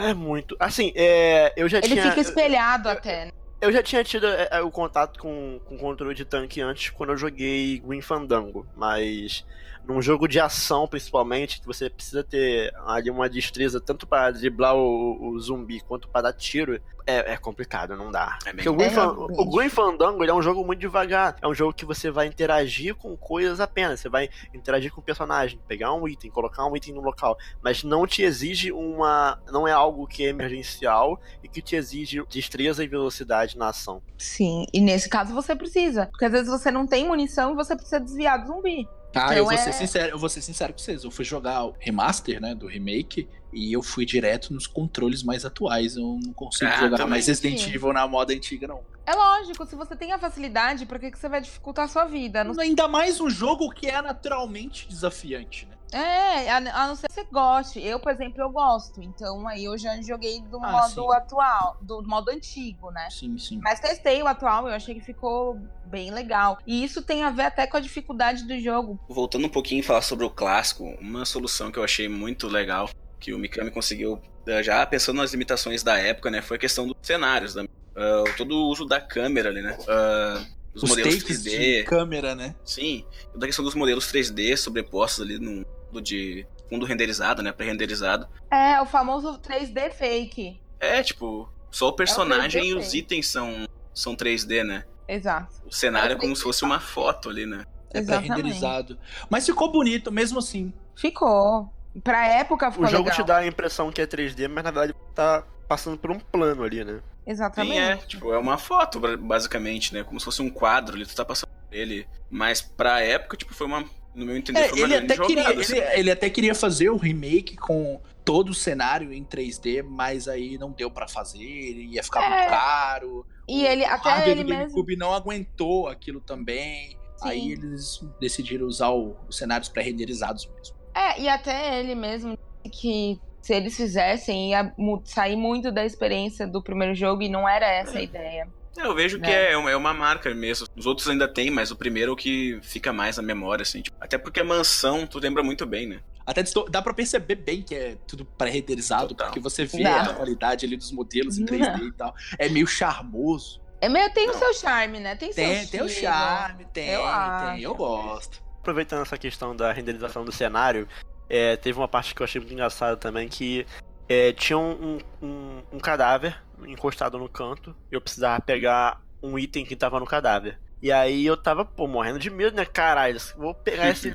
é muito. Assim, é, eu já Ele tinha. fica espelhado até. né? Eu já tinha tido é, é, o contato com, com controle de tanque antes, quando eu joguei Green Fandango, mas num jogo de ação, principalmente, que você precisa ter ali uma destreza tanto para driblar o, o zumbi quanto para dar tiro, é, é complicado, não dá. É Porque o Green, É, Fan- o Green Fandango ele é um jogo muito devagar, é um jogo que você vai interagir com coisas apenas, você vai interagir com o personagem, pegar um item, colocar um item no local, mas não te exige uma. não é algo que é emergencial e que te exige destreza e velocidade na ação. Sim, e nesse caso você precisa. Porque às vezes você não tem munição e você precisa desviar do zumbi. Ah, Então eu vou, é- ser sincero, eu vou ser sincero com vocês. Eu fui jogar o remaster, né, do remake, e eu fui direto nos controles mais atuais. Eu não consigo Ah, jogar mais Resident. Evil na moda antiga, não. É lógico, se você tem a facilidade, por que, que você vai dificultar a sua vida? Não- Ainda mais um jogo que é naturalmente desafiante, né? É, a, a não ser que você goste. Eu, por exemplo, eu gosto. Então aí eu já joguei do Ah, modo sim. atual, do modo antigo, né? Sim, sim. Mas testei o atual, eu achei que ficou bem legal. E isso tem a ver até com a dificuldade do jogo. Voltando um pouquinho e falar sobre o clássico, uma solução que eu achei muito legal, que o Mikami conseguiu, eh, já pensando nas limitações da época, né, foi a questão dos cenários, da, ah, todo o uso da câmera ali, né, ah, os, Os modelos takes 3D, de câmera, né? sim, toda a questão dos modelos 3D sobrepostos ali no de fundo renderizado, né, pré-renderizado. É, o famoso 3D fake. É, tipo, só o personagem e os itens são, são 3D, né, Exato. o cenário é É o como se fosse uma foto ali, né. É pré-renderizado. Mas ficou bonito mesmo assim. Ficou. Pra época ficou O jogo legal. te dá a impressão que é 3D, mas na verdade tá passando por um plano ali, né? Exatamente. Sim, é, tipo, é uma foto, ba- basicamente, né? Como se fosse um quadro ali, tu tá passando por ele. Mas pra época, tipo, foi uma. No meu entender, É, foi ele, até queria, jogada. assim. ele, ele até queria fazer o remake com todo o cenário em 3D, mas aí não deu pra fazer, ia ficar É. muito caro. E ele, o até hardware ele do mesmo. GameCube não aguentou aquilo também. Sim. Aí eles decidiram usar o- os cenários pré-renderizados mesmo. É, e até ele mesmo disse que se eles fizessem ia sair muito da experiência do primeiro jogo e não era essa a ideia. Eu vejo que É. é, uma, é uma marca mesmo. Os outros ainda tem, mas o primeiro é o que fica mais na memória, assim. tipo, até porque a mansão, tu lembra muito bem, né? Até dá pra perceber bem que é tudo pré-renderizado, porque você vê Dá. a qualidade ali dos modelos em 3D e tal. É meio charmoso. É meio, tem o Não. seu charme, né? Tem, Tem, seu tem o charme, tem, Eu tem, acho. eu gosto. Aproveitando essa questão da renderização do cenário, é, teve uma parte que eu achei muito engraçada também, que é, tinha um, um- um cadáver encostado no canto, e eu precisava pegar um item que tava no cadáver. E aí eu tava, pô, morrendo de medo, né? Caralho, vou pegar esse.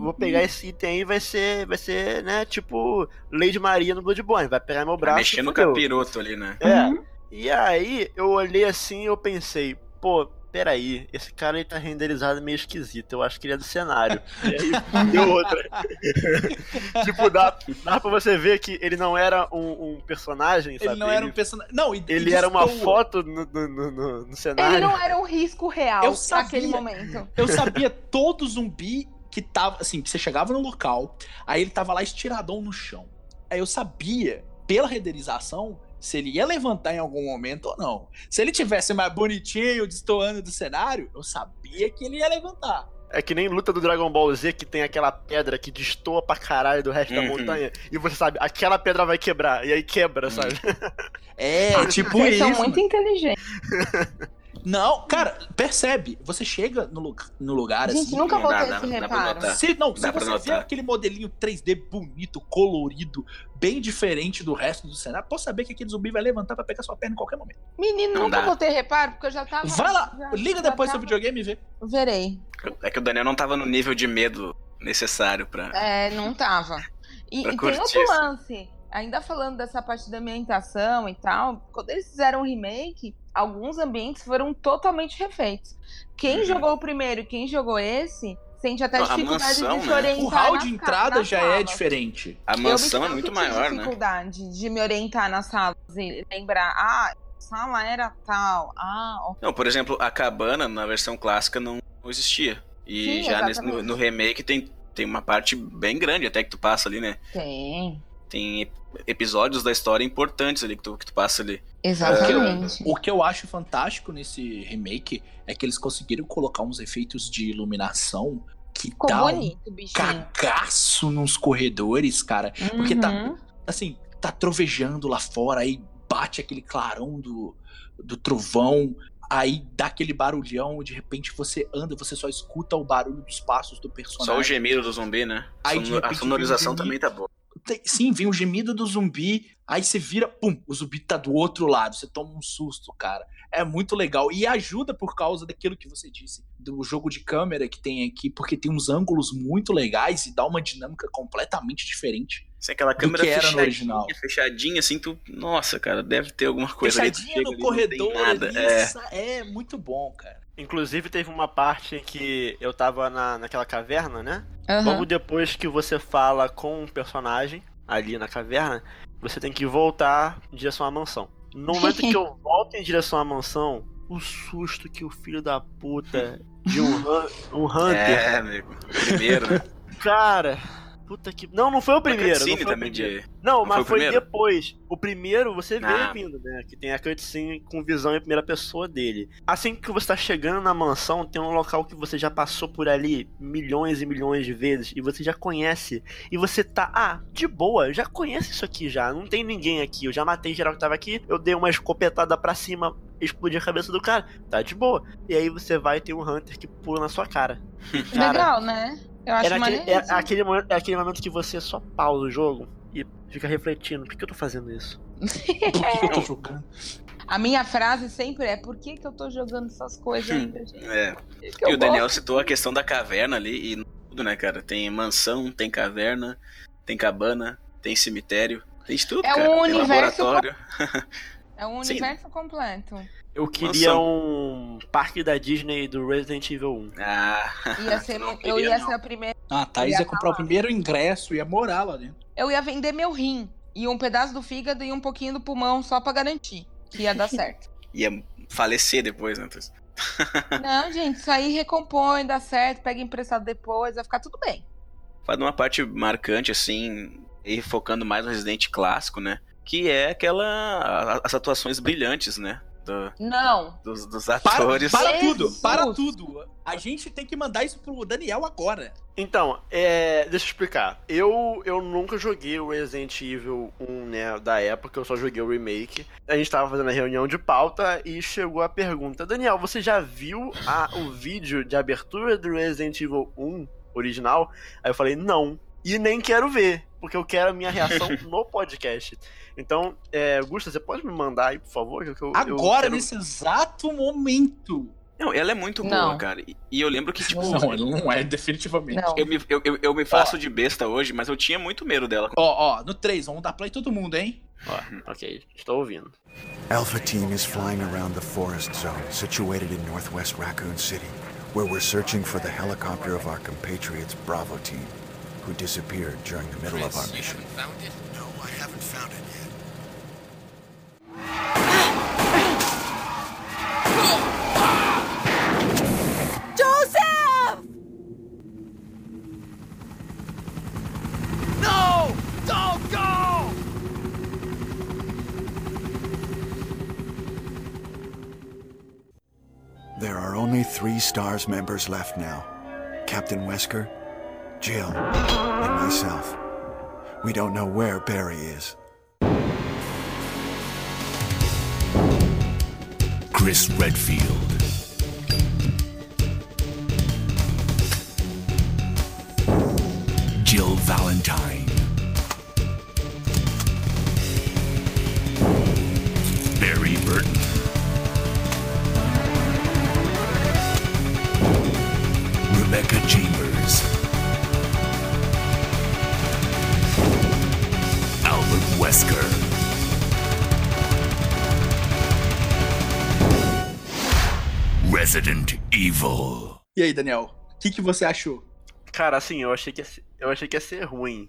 Vou pegar esse item aí, vai ser. Vai ser, né, tipo, Lady Maria no Bloodborne. Vai pegar meu braço. Mexendo no capiroto ali, né? É. Uhum. E aí eu olhei assim e eu pensei, pô, peraí, esse cara aí tá renderizado meio esquisito, eu acho que ele é do cenário. e aí deu outra. tipo, dá, dá pra você ver que ele não era um, um personagem, sabe? Ele não era um personagem. Não, e, ele e era uma foto no, no, no- no- no cenário. Ele não era um risco real Eu naquele sabia. momento. Eu sabia todo zumbi que tava. Assim, que você chegava no local, aí ele tava lá estiradão no chão. Aí eu sabia, pela renderização, se ele ia levantar em algum momento ou não. Se ele tivesse mais bonitinho, destoando do cenário, eu sabia que ele ia levantar. É que nem luta do Dragon Ball Z que tem aquela pedra que destoa pra caralho do resto da Uhum. montanha. E você sabe, aquela pedra vai quebrar. E aí quebra, sabe? É, tipo Vocês isso. são muito inteligentes. Não, cara, percebe. Você chega no, lu- no lugar Gente, assim. nunca não vou ter esse dá pra reparo. notar. Se, não, se Dá pra você vê notar. aquele modelinho 3D bonito, colorido, bem diferente do resto do cenário, pode saber que aquele zumbi vai levantar pra pegar sua perna em qualquer momento. Menino, Não nunca dá. vou ter reparo, porque eu já tava. Vai lá, já- liga já depois seu tava- videogame e vê. Verei. É que o Daniel não tava no nível de medo necessário pra. É, não tava. E, e tem outro lance. Ainda falando dessa parte da ambientação e tal, quando eles fizeram o remake, alguns ambientes foram totalmente refeitos. Quem Uhum. jogou o primeiro e quem jogou esse, sente até a dificuldade mansão, de se né? orientar. O hall de entrada já é salas. diferente. A mansão é muito maior, né? dificuldade de me orientar nas salas e lembrar, ah, a sala era tal, ah, ok. Não, por exemplo, a cabana na versão clássica não existia. E Sim, já nesse- no, no remake tem, tem uma parte bem grande até que tu passa ali, né? tem. Tem ep- episódios da história importantes ali que tu, que tu passa ali. Exatamente. O que eu acho fantástico nesse remake é que eles conseguiram colocar uns efeitos de iluminação que Ficou dá um bonito, bichinho. cagaço nos corredores, cara. Porque tá, Uhum. assim, tá trovejando lá fora, aí bate aquele clarão do, do trovão, aí dá aquele barulhão, de repente você anda, você só escuta o barulho dos passos do personagem. Só o gemido do zumbi, né? Aí, Sonor- a repente, sonorização um também tá boa. Tem- Sim, vem o gemido do zumbi, aí você vira, pum, o zumbi tá do outro lado, você toma um susto, cara. É muito legal. E ajuda por causa daquilo que você disse, do jogo de câmera que tem aqui, porque tem uns ângulos muito legais e dá uma dinâmica completamente diferente. Se aquela câmera que era no original. fechadinha, assim, tu. Nossa, cara, deve ter alguma coisa ali. Fechadinha chega no ali, corredor, ali, É. é muito bom, cara. Inclusive teve uma parte em que eu tava na, naquela caverna, né? Aham. Logo depois que você fala com um personagem ali na caverna, você tem que voltar em direção à mansão. No momento que eu volto em direção à mansão, o susto que o filho da puta de um, um Hunter. É, amigo. Primeiro, né? Cara, Puta que. Não, não foi o primeiro. Não, foi o também primeiro. de... não não mas foi o foi, depois. O primeiro você vê Ah. vindo, né? Que tem a cutscene com visão em primeira pessoa dele. Assim que você tá chegando na mansão, tem um local que você já passou por ali milhões e milhões de vezes e você já conhece. E você tá, ah, de boa, eu já conheço isso aqui já. Não tem ninguém aqui. Eu já matei geral que tava aqui. Eu dei uma escopetada pra cima, explodi a cabeça do cara. Tá de boa. E aí você vai ter um Hunter que pula na sua cara. Cara, Legal, né? Eu acho é, naquele, é, aquele, momento- é aquele momento que você só pausa o jogo e fica refletindo, por que eu tô fazendo isso? Por que, que eu tô jogando? A minha frase sempre é: por que, que eu tô jogando essas coisas ainda, gente? É. Que E o Daniel gosto. citou a questão da caverna ali e tudo, né, cara? Tem mansão, tem caverna, tem cabana, tem cemitério, tem de tudo, É cara. um tem universo laboratório. É um Sim. universo completo. Eu queria Mansão. um parque da Disney do Resident Evil 1. Ah, Ia ser, não eu queria, ia não. ser a primeira. Ah, a Thaís ia comprar o primeiro ingresso, ia morar lá dentro. Eu ia vender meu rim. E um pedaço do fígado e um pouquinho do pulmão só pra garantir que ia dar certo. ia falecer depois, né? Não, gente, isso aí recompõe, dá certo, pega emprestado depois, vai ficar tudo bem. Faz uma parte marcante, assim, e focando mais no Resident clássico, né? Que é aquela. as atuações brilhantes, né? do- Não. dos, dos Para, atores. para tudo, Jesus. para tudo. A gente tem que mandar isso pro Daniel agora. Então, é, deixa eu explicar. Eu, eu nunca joguei o Resident Evil 1, né, da época, eu só joguei o remake. A gente tava fazendo a reunião de pauta e chegou a pergunta: Daniel, você já viu a- o vídeo de abertura do Resident Evil 1 original? Aí eu falei: não. E nem quero ver, porque eu quero a minha reação no podcast. Então, é, Gusta, você pode me mandar aí, por favor? Que eu, eu Agora, quero- nesse exato momento. Não, ela é muito Não. boa, cara. E, eu lembro que, tipo, Não, não é, definitivamente. Não. eu, me, eu, eu, eu me faço de besta hoje, mas eu tinha muito medo dela. Ó, ó, no 3, vamos dar play todo mundo, hein? Ó, ok, estou ouvindo. Alpha Team is flying around the forest zone situated in northwest Raccoon City, where we're searching for the helicopter of our compatriots Bravo Team, who disappeared during the middle of our mission. No, I There are only three STARS members left now Captain Wesker, Jill, and myself. We don't know where Barry is. Chris Redfield. Jill Valentine. E aí, Daniel? O que, que você achou? Cara, assim, eu achei que ia ser, eu achei que ia ser ruim.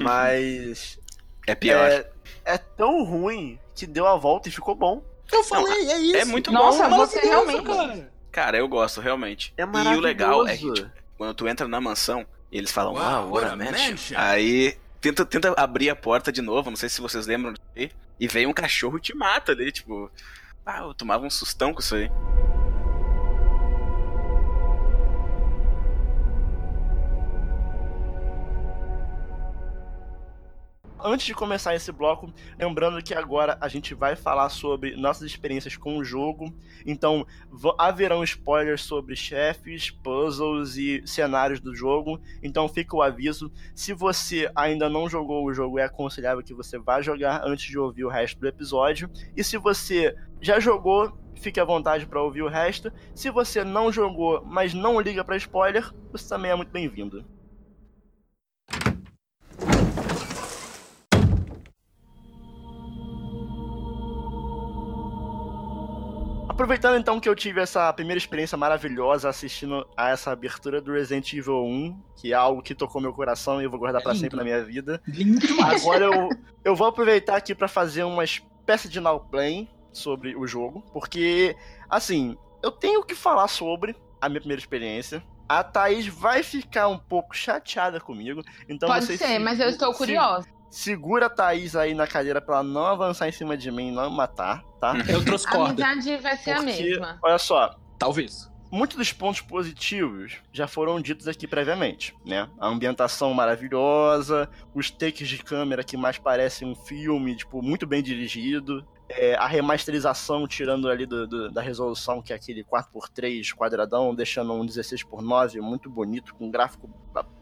Mas. É pior. É, é tão ruim que deu a volta e ficou bom. Eu falei, é isso. é muito Nossa, bom. você Maravilhoso, realmente. cara. Cara, eu gosto, realmente. É e o legal é que, tipo, quando tu entra na mansão, e eles falam, Wow, ah, what what a mansion. mansion. Aí tenta, tenta abrir a porta de novo, não sei se vocês lembram disso aí, e vem um cachorro e te mata ali, tipo. Ah, eu tomava um sustão com isso aí. Antes de começar esse bloco, lembrando que agora a gente vai falar sobre nossas experiências com o jogo. Então, haverão spoilers sobre chefes, puzzles e cenários do jogo. Então, fica o aviso. Se você ainda não jogou o jogo, é aconselhável que você vá jogar antes de ouvir o resto do episódio. E se você já jogou, fique à vontade para ouvir o resto. Se você não jogou, mas não liga para spoiler, você também é muito bem-vindo. Aproveitando então que eu tive essa primeira experiência maravilhosa assistindo a essa abertura do Resident Evil 1, que é algo que tocou meu coração e eu vou guardar pra lindo. sempre na minha vida. Lindo demais. Agora eu, eu vou aproveitar aqui pra fazer uma espécie de now play sobre o jogo, porque assim, eu tenho que falar sobre a minha primeira experiência. A Thaís vai ficar um pouco chateada comigo. Então Pode vocês ser, se- mas eu estou se- curiosa. Segura a Thaís aí na cadeira pra ela não avançar em cima de mim e não me matar, tá? Eu trouxe A corda. amizade vai ser a Porque, mesma. olha só, Talvez. muitos dos pontos positivos já foram ditos aqui previamente, né? A ambientação maravilhosa, os takes de câmera que mais parecem um filme, tipo, muito bem dirigido. é, a remasterização tirando ali do- do- da resolução, que é aquele 4x3 quadradão, deixando um 16x9 muito bonito, com um gráfico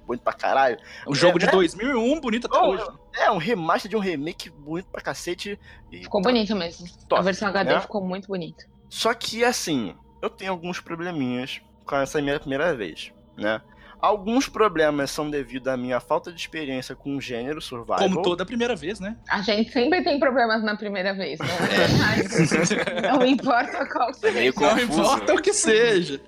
bonito pra caralho. Um jogo de né? 2001, bonito até Oh, hoje. É, um remaster de um remake bonito pra cacete. E Ficou bonito mesmo. Top, a versão HD né? ficou muito bonita. Só que, assim, eu tenho alguns probleminhas com essa minha primeira vez, né? Alguns problemas são devido à minha falta de experiência com o gênero survival. Como toda primeira vez, né? A gente sempre tem problemas na primeira vez, não é? Não importa qual É meio seja. Não confuso. importa o que seja.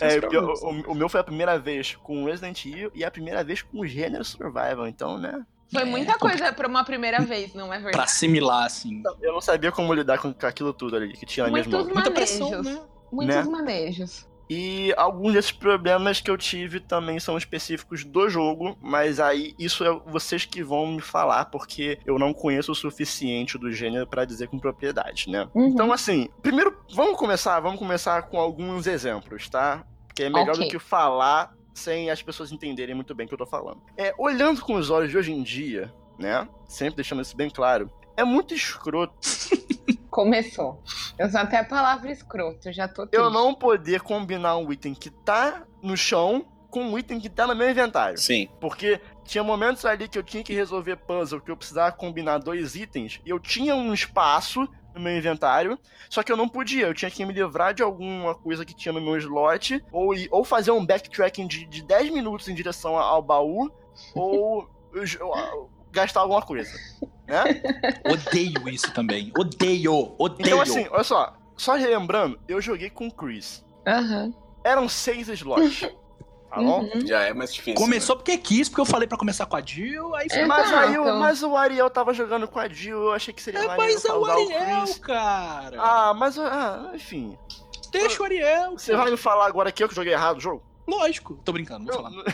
É, o, pior- o- o meu foi a primeira vez com Resident Evil e a primeira vez com o gênero survival, então, né? Foi É, muita coisa pra uma primeira vez, não é Pra verdade? assimilar, assim. Eu não sabia como lidar com, aquilo tudo ali que tinha Muitos. Muita manejos. pressão, né? Muitos Né? manejos. E alguns desses problemas que eu tive também são específicos do jogo, mas aí isso é vocês que vão me falar, porque eu não conheço o suficiente do gênero pra dizer com propriedade, né? Uhum. Então, assim, primeiro, vamos começar, vamos começar com alguns exemplos, tá? Que é melhor Ok. do que falar sem as pessoas entenderem muito bem o que eu tô falando. É, olhando com os olhos de hoje em dia, né? Sempre deixando isso bem claro, é muito escroto Começou. Eu uso até a palavra escroto, já tô triste. eu não poder combinar um item que tá no chão com um item que tá no meu inventário. Sim. Porque tinha momentos ali que eu tinha que resolver puzzle, que eu precisava combinar dois itens, e eu tinha um espaço no meu inventário, só que eu não podia, eu tinha que me livrar de alguma coisa que tinha no meu slot, ou, ou fazer um backtracking de, de 10 minutos em direção ao baú, ou eu- eu- gastar alguma coisa, né? Odeio isso também. Odeio, odeio. Então assim, olha só, só relembrando, eu joguei com o Chris. Aham. Eram seis slots, tá bom? Uhum. Já é mais difícil. Começou porque quis, porque eu falei pra começar com a Jill, aí foi. É, Mas aí, o- Exato. mas o Ariel tava jogando com a Jill, eu achei que seria É, mas é o Ariel, Chris. cara. Ah, mas ah, enfim. Deixa o Ariel. Você pô. vai me falar agora que eu que joguei errado o jogo? Lógico. Tô brincando, vou Eu- falar.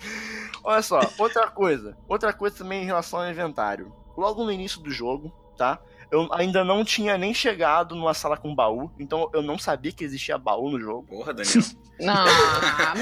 Olha só, outra coisa. Outra coisa também em relação ao inventário. Logo no início do jogo, tá? Eu ainda não tinha nem chegado numa sala com baú, então eu não sabia que existia baú no jogo. Porra, Daniel. Não,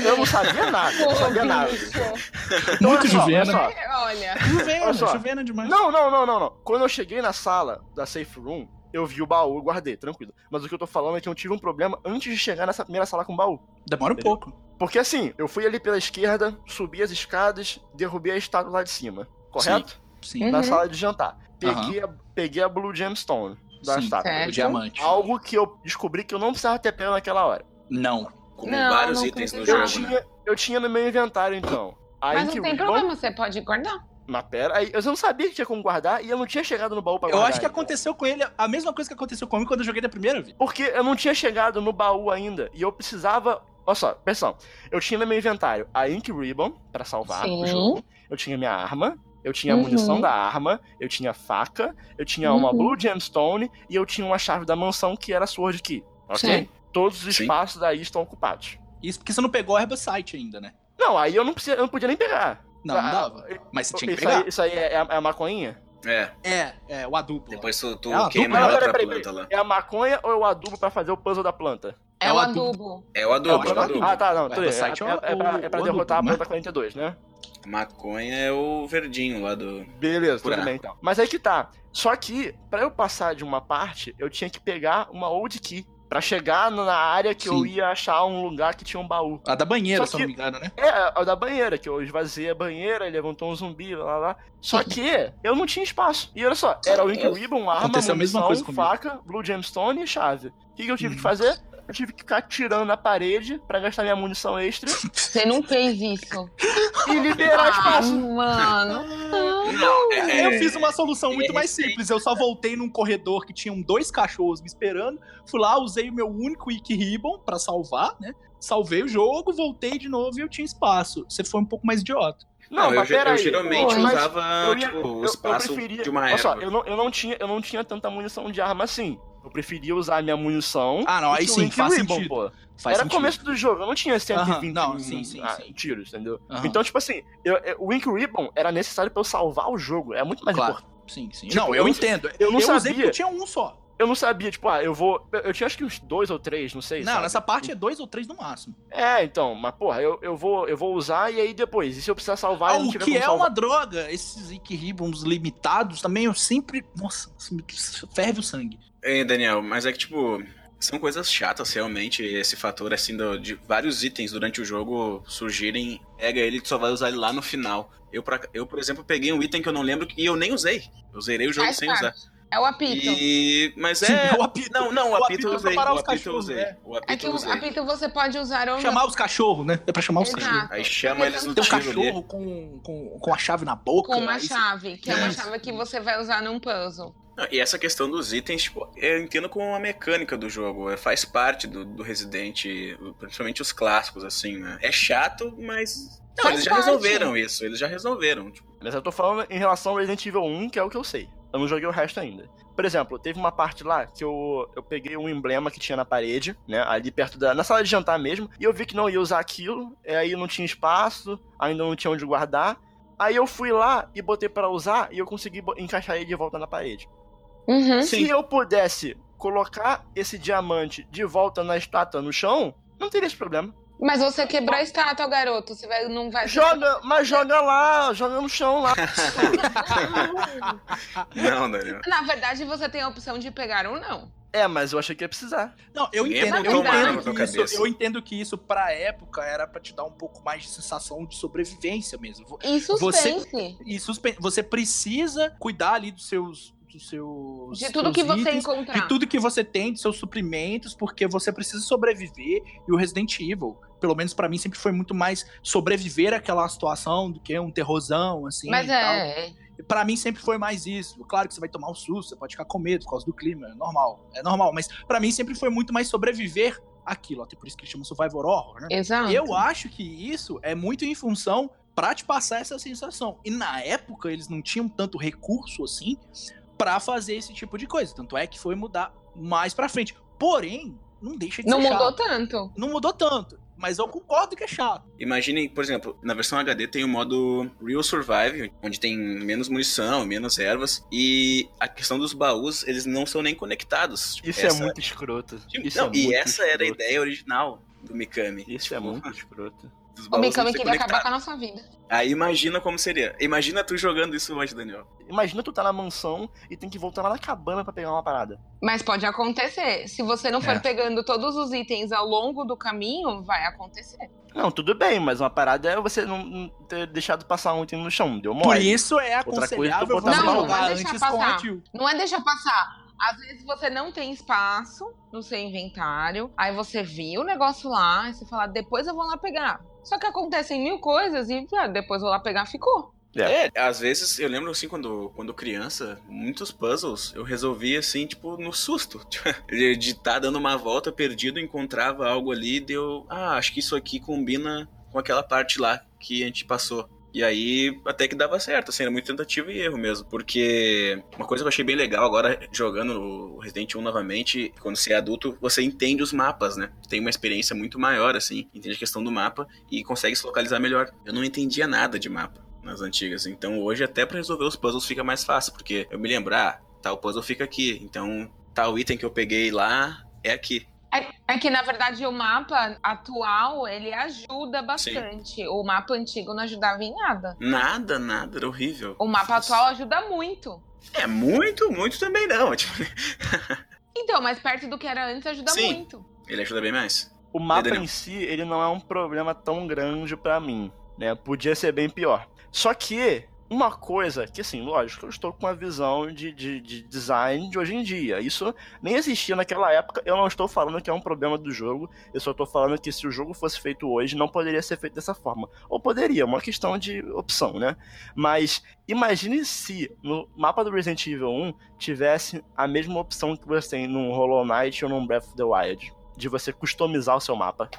Eu não sabia nada, eu não sabia nada. Então, Muito olha só, Juvena. olha só. Olha, Juvena, Olha só. Juvena demais. Não, não, não, não, não. Quando eu cheguei na sala da Safe Room, eu vi o baú e guardei, tranquilo. Mas o que eu tô falando é que eu tive um problema antes de chegar nessa primeira sala com baú. Demora um pouco. Porque assim, eu fui ali pela esquerda, subi as escadas, derrubei a estátua lá de cima. Correto? Sim. Na Uhum. sala de jantar. Peguei, a, peguei a Blue Gemstone da Sim, estátua. certo. O diamante. Algo que eu descobri que eu não precisava ter pego naquela hora. Não. Com Não, vários não itens no precisa. Eu jogo, né? tinha, eu tinha no meu inventário, então. A mas não tem problema, você pode guardar. Mas pera, aí, eu não sabia que tinha como guardar e eu não tinha chegado no baú pra Eu guardar. acho que ainda. aconteceu com ele a mesma coisa que aconteceu comigo quando eu joguei da primeira vez. Porque eu não tinha chegado no baú ainda e eu precisava. Olha só, pessoal, eu tinha no meu inventário a Ink Ribbon pra salvar Sim. o jogo, eu tinha minha arma, eu tinha a Uhum. munição da arma, eu tinha faca, eu tinha uma Uhum. Blue Gemstone e eu tinha uma chave da mansão que era Sword Key, ok? Sim. Todos os Sim. espaços daí estão ocupados. Isso porque você não pegou a Herbicide ainda, né? Não, aí eu não, precisa, eu não podia nem pegar. Não, não Ah, dava. Mas você tinha que isso, pegar. aí, isso aí é, é a, é a maconhinha? É. É, é, o adubo. Depois tu, tu Ah, queima a outra peraí, planta peraí, lá. É a maconha ou é o adubo pra fazer o puzzle da planta? É, É o o adubo. É o adubo, É é o adubo. Ah, tá, não, O tudo. É, Herbicide é é, é pra, é pra derrotar a adubo, planta 42, né? Maconha é o verdinho lá do. Beleza, tudo Buraco. bem então. Mas aí que tá. Só que, pra eu passar de uma parte, eu tinha que pegar uma old key. Pra chegar na área que eu Sim. ia achar um lugar que tinha um baú. A da banheira, Só se eu que- não me engano, né? É, a da banheira, que eu esvaziei a banheira, ele levantou um zumbi, lá, lá, lá. Só que eu não tinha espaço. E olha só, era o Ink Ribbon, arma, Aconteceu a mesma munição, faca, Blue Gemstone e chave. O que, que eu tive Hum. que fazer? Eu tive que ficar tirando na parede pra gastar minha munição extra Você não fez isso. e liberar Ah, espaço. mano. Não, é, Eu fiz uma solução muito é mais simples. Eu só voltei num corredor que tinham dois cachorros me esperando. Fui lá, usei o meu único Wiki Ribbon pra salvar, né? Salvei o jogo, voltei de novo e eu tinha espaço. Você foi um pouco mais idiota. Não, eu, mas ge- eu peraí. geralmente mas usava eu ia- tipo, eu- o eu espaço preferia- de uma Olha só, erva. eu não, eu, não tinha, eu não tinha tanta munição de arma assim. Eu preferia usar a minha munição. Ah, não, aí que o sim, faz Ribbon, sentido. pô. Faz Era sentido. começo do jogo, eu não tinha 120 Aham, não, sim, sim, ah, sim. tiros, entendeu? Aham. Então, tipo assim, eu- eu- o Ink Ribbon era necessário pra eu salvar o jogo. É muito mais Claro. importante. Sim, sim. Tipo, não, eu eu, entendo. eu não usei sabia. eu tinha um só. Eu não sabia, tipo, ah, eu vou. Eu, eu tinha acho que uns dois ou três, não sei. Não, sabe? nessa parte é dois ou três no máximo. É, então, mas porra, eu, eu, vou, eu vou usar e aí depois, e se eu precisar salvar, Ah, eu não o tiver que como é salvar? uma droga, esses Ink Ribbons limitados também, eu sempre. Nossa, ferve o sangue. É, Daniel, mas é que, tipo, são coisas chatas, realmente, esse fator, assim, do- de vários itens durante o jogo surgirem, pega ele e só vai usar ele lá no final. Eu, pra- eu, por exemplo, peguei um item que eu não lembro e eu nem usei. Eu zerei o jogo Faz sem parte. usar. É o apito. E... Mas Sim, é... o apito. Não, não, o O apito eu é usei. parar O apito eu usei. é. O É que o apito você pode usar ou Chamar os cachorros, né? É pra chamar os Exato. cachorros. Aí chama eles no Tem um cachorro com, com, com a chave na boca. com uma você- chave, que é uma chave que você vai usar num puzzle. E essa questão dos itens, tipo, eu entendo como uma mecânica do jogo. é, Faz parte do, do Resident, principalmente os clássicos, assim, né? É chato, mas. Não, Faz eles já parte. resolveram isso, eles já resolveram. Tipo, Mas eu tô falando em relação ao Resident Evil 1, que é o que eu sei. Eu não joguei o resto ainda. Por exemplo, teve uma parte lá que eu, eu peguei um emblema que tinha na parede, né? Ali perto da. Na sala de jantar mesmo. E eu vi que não ia usar aquilo. Aí não tinha espaço, ainda não tinha onde guardar. Aí eu fui lá e botei pra usar e eu consegui encaixar ele de volta na parede. Uhum. Se eu pudesse colocar esse diamante de volta na estátua no chão, não teria esse problema. Mas você quebrou a estátua, garoto. Você vai, não vai. Joga, mas joga lá, joga no chão lá. não, Daniel. Na verdade, você tem a opção de pegar ou não. É, mas eu achei que ia precisar. Não, eu entendo, eu entendo, que isso, cabeça. eu entendo que isso, pra época, era pra te dar um pouco mais de sensação de sobrevivência mesmo. E suspense. E suspen- você precisa cuidar ali dos seus. Dos seus De tudo seus que você itens, encontrar. De tudo que você tem, de seus suprimentos, porque você precisa sobreviver. E o Resident Evil, pelo menos pra mim, sempre foi muito mais sobreviver àquela situação do que um terrorzão, assim. Mas e tal. é, é. Pra mim sempre foi mais isso. Claro que você vai tomar um susto, você pode ficar com medo por causa do clima, é normal. É normal, mas pra mim sempre foi muito mais sobreviver aquilo, até por isso que chama Survivor Horror, né? Exato. Eu acho que isso é muito em função pra te passar essa sensação. E na época eles não tinham tanto recurso assim pra fazer esse tipo de coisa. Tanto é que foi mudar mais pra frente. Porém, não deixa de Não ser mudou chato. tanto. Não mudou tanto. Mas eu concordo que é chato. Imaginem, por exemplo, na versão HD tem o modo Real Survive, onde tem menos munição, menos ervas, e a questão dos baús, eles não são nem conectados. Tipo, Isso essa- é muito escroto. Tipo, Isso não, é e muito essa era a escroto. ideia original do Mikami. Isso é Tipo, muito escroto. O Mikami queria acabar com a nossa vida. Aí imagina como seria. Imagina tu jogando isso hoje, Daniel. Imagina tu tá na mansão e tem que voltar lá na cabana pra pegar uma parada. Mas pode acontecer. Se você não for É. pegando todos os itens ao longo do caminho, vai acontecer. Não, tudo bem, mas uma parada é você não, ter deixado passar um item no chão. Deu Por mole. isso é coisa, tu aconselhável botar você no baú. jogar Não, não deixa antes com passar. Não é deixar passar. Às vezes você não tem espaço no seu inventário, aí você viu o negócio lá, e você fala, depois eu vou lá pegar. Só que acontecem mil coisas e ah, depois vou lá pegar, ficou. É, às vezes eu lembro assim, quando, quando criança, muitos puzzles eu resolvi assim, tipo, no susto. De estar tá dando uma volta perdido, encontrava algo ali e deu. Ah, acho que isso aqui combina com aquela parte lá que a gente passou. E aí, até que dava certo, assim, era muito tentativa e erro mesmo. Porque uma coisa que eu achei bem legal agora, jogando o Resident Evil novamente, quando você é adulto, você entende os mapas, né? Tem uma experiência muito maior, assim, entende a questão do mapa e consegue se localizar melhor. Eu não entendia nada de mapa nas antigas, então hoje até pra resolver os puzzles fica mais fácil, porque eu me lembro, ah, tal puzzle fica aqui, então tal item que eu peguei lá é aqui. É, é que, na verdade, o mapa atual, ele ajuda bastante. O mapa antigo não ajudava em nada. Nada, nada, era horrível. O mapa atual ajuda muito. É muito, muito também não. Tipo, Então, mas perto do que era antes, ajuda Sim. muito. ele ajuda bem mais. O mapa em si, ele não é um problema tão grande pra mim, né? Podia ser bem pior. Só que, uma coisa que, assim, lógico, eu estou com uma visão de, de, de design de hoje em dia. Isso nem existia naquela época. Eu não estou falando que é um problema do jogo. Eu só estou falando que se o jogo fosse feito hoje, não poderia ser feito dessa forma. Ou poderia, uma questão de opção, né? Mas imagine se no mapa do Resident Evil 1 tivesse a mesma opção que você tem num Hollow Knight ou num Breath of the Wild. De você customizar o seu mapa.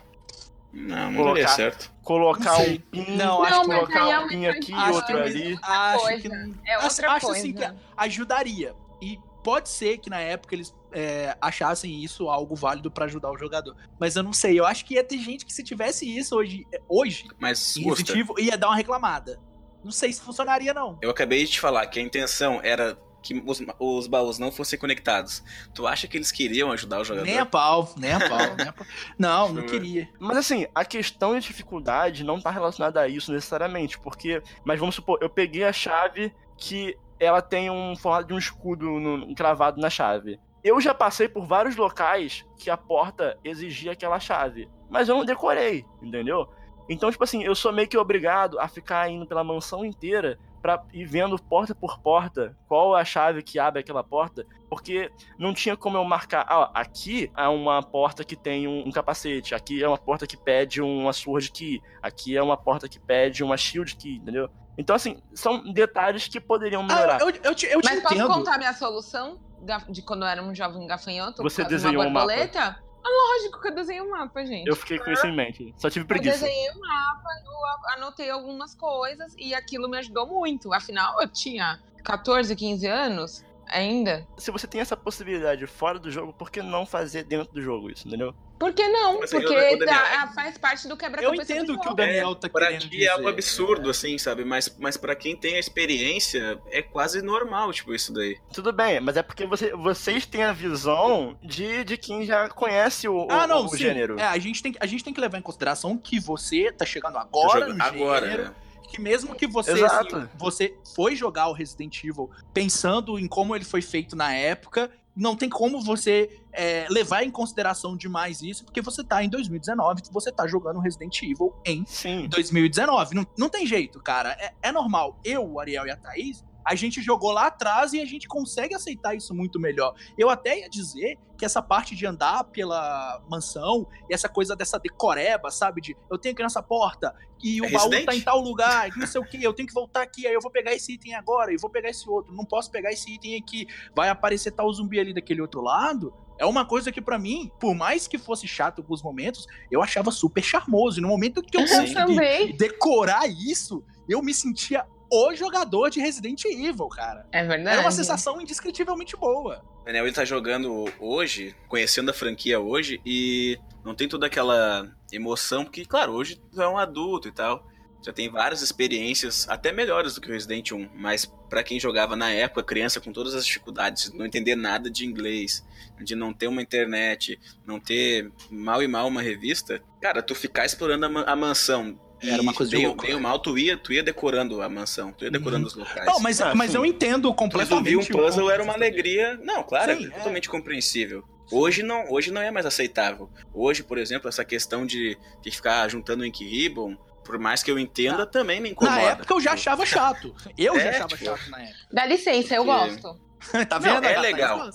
Não, não Colocar- daria certo. Colocar Não um pin, Não, acho que- colocar um pin aqui e outro que- ali. Acho que É outra acho coisa. assim que ajudaria. E Pode ser que na época eles é, achassem isso algo válido pra ajudar o jogador. Mas eu não sei. Eu acho que ia ter gente que se tivesse isso hoje, hoje Mas, Evil, ia dar uma reclamada. Não sei se funcionaria, não. eu acabei de te falar que a intenção era que os, os baús não fossem conectados. Tu acha que eles queriam ajudar o jogador? Nem a pau, nem a pau, nem a pau. Não, não queria. Mas assim, a questão de dificuldade não tá relacionada a isso necessariamente, porque. Mas vamos supor, eu peguei a chave que ela tem um formato de um escudo no- cravado na chave. Eu já passei por vários locais que a porta exigia aquela chave, mas eu não decorei, entendeu? Então, tipo assim, eu sou meio que obrigado a ficar indo pela mansão inteira pra ir vendo porta por porta qual é a chave que abre aquela porta, porque não tinha como eu marcar, ah, ó, aqui é uma porta que tem um, um capacete, aqui é uma porta que pede uma sword key, aqui é uma porta que pede uma shield key, entendeu? Então, assim, são detalhes que poderiam melhorar. Ah, eu, eu te, eu te Mas posso entendo. contar minha solução de quando eu era um jovem gafanhoto? Você desenhou um uma borboleta? Ah, lógico que eu desenhei um mapa, gente. Eu fiquei com isso em mente. Só tive Eu preguiça. desenhei um mapa, eu anotei algumas coisas e aquilo me ajudou muito. Afinal, eu tinha 14, 15 anos ainda. Se você tem essa possibilidade fora do jogo, por que não fazer dentro do jogo isso, entendeu? Por que não? Aí, Porque ô, Daniel, tá- faz parte do Eu quebra-cabeça entendo do o que o. Daniel tá Pra querendo ti dizer. é algo absurdo, assim, sabe? Mas, mas para quem tem a experiência, é quase normal, tipo, isso daí. Tudo bem, mas é porque você- vocês têm a visão de, de quem já conhece o, Ah, o- não, o sim. gênero. É, a gente, tem, a gente tem que levar em consideração que você tá chegando agora Jogo- no Agora, gênero, né? Que mesmo que você, assim, você foi jogar o Resident Evil pensando em como ele foi feito na época, não tem como você é, levar em consideração demais isso, porque você tá em 2019, você tá jogando Resident Evil em Sim. 2019. Não, não tem jeito, cara. É, é normal. Eu, o Ariel e a Thaís, a gente jogou lá atrás e a gente consegue aceitar isso muito melhor. Eu até ia dizer que essa parte de andar pela mansão e essa coisa dessa decoreba, sabe? De eu tenho que ir nessa porta e o É baú Resident. tá em tal lugar, não sei o que, eu tenho que voltar aqui, aí eu vou pegar esse item agora e vou pegar esse outro. Não posso pegar esse item aqui. Vai aparecer tal zumbi ali daquele outro lado. É uma coisa que pra mim, por mais que fosse chato em alguns momentos, eu achava super charmoso. E no momento que eu Eu consegui decorar isso, eu me sentia o jogador de Resident Evil, cara. É verdade. Era uma sensação indescritivelmente boa. O Daniel ele tá jogando hoje, conhecendo a franquia hoje, e não tem toda aquela emoção, porque, claro, hoje tu é um adulto e tal. Já tem várias experiências, até melhores do que o Resident 1, mas pra quem jogava na época, criança com todas as dificuldades, de não entender nada de inglês, de não ter uma internet, não ter mal e mal uma revista, cara, tu ficar explorando a, ma- a mansão. Era uma coisa de louco, bem ou mal, tu ia, tu ia decorando a mansão, tu ia decorando Uhum. os locais. Não, mas, Ah, mas sim. eu entendo completamente. Resolvi um puzzle, era uma alegria. Não, claro, Sim, é é. totalmente compreensível. Hoje não, hoje não é mais aceitável. Hoje, por exemplo, essa questão de, de ficar juntando Ink Ribbon, por mais que eu entenda, também me incomoda. Na época eu já achava chato. Eu já É, achava tipo, chato na época. Dá licença, eu Porque- gosto. tá Não, vendo? é A Thaís legal.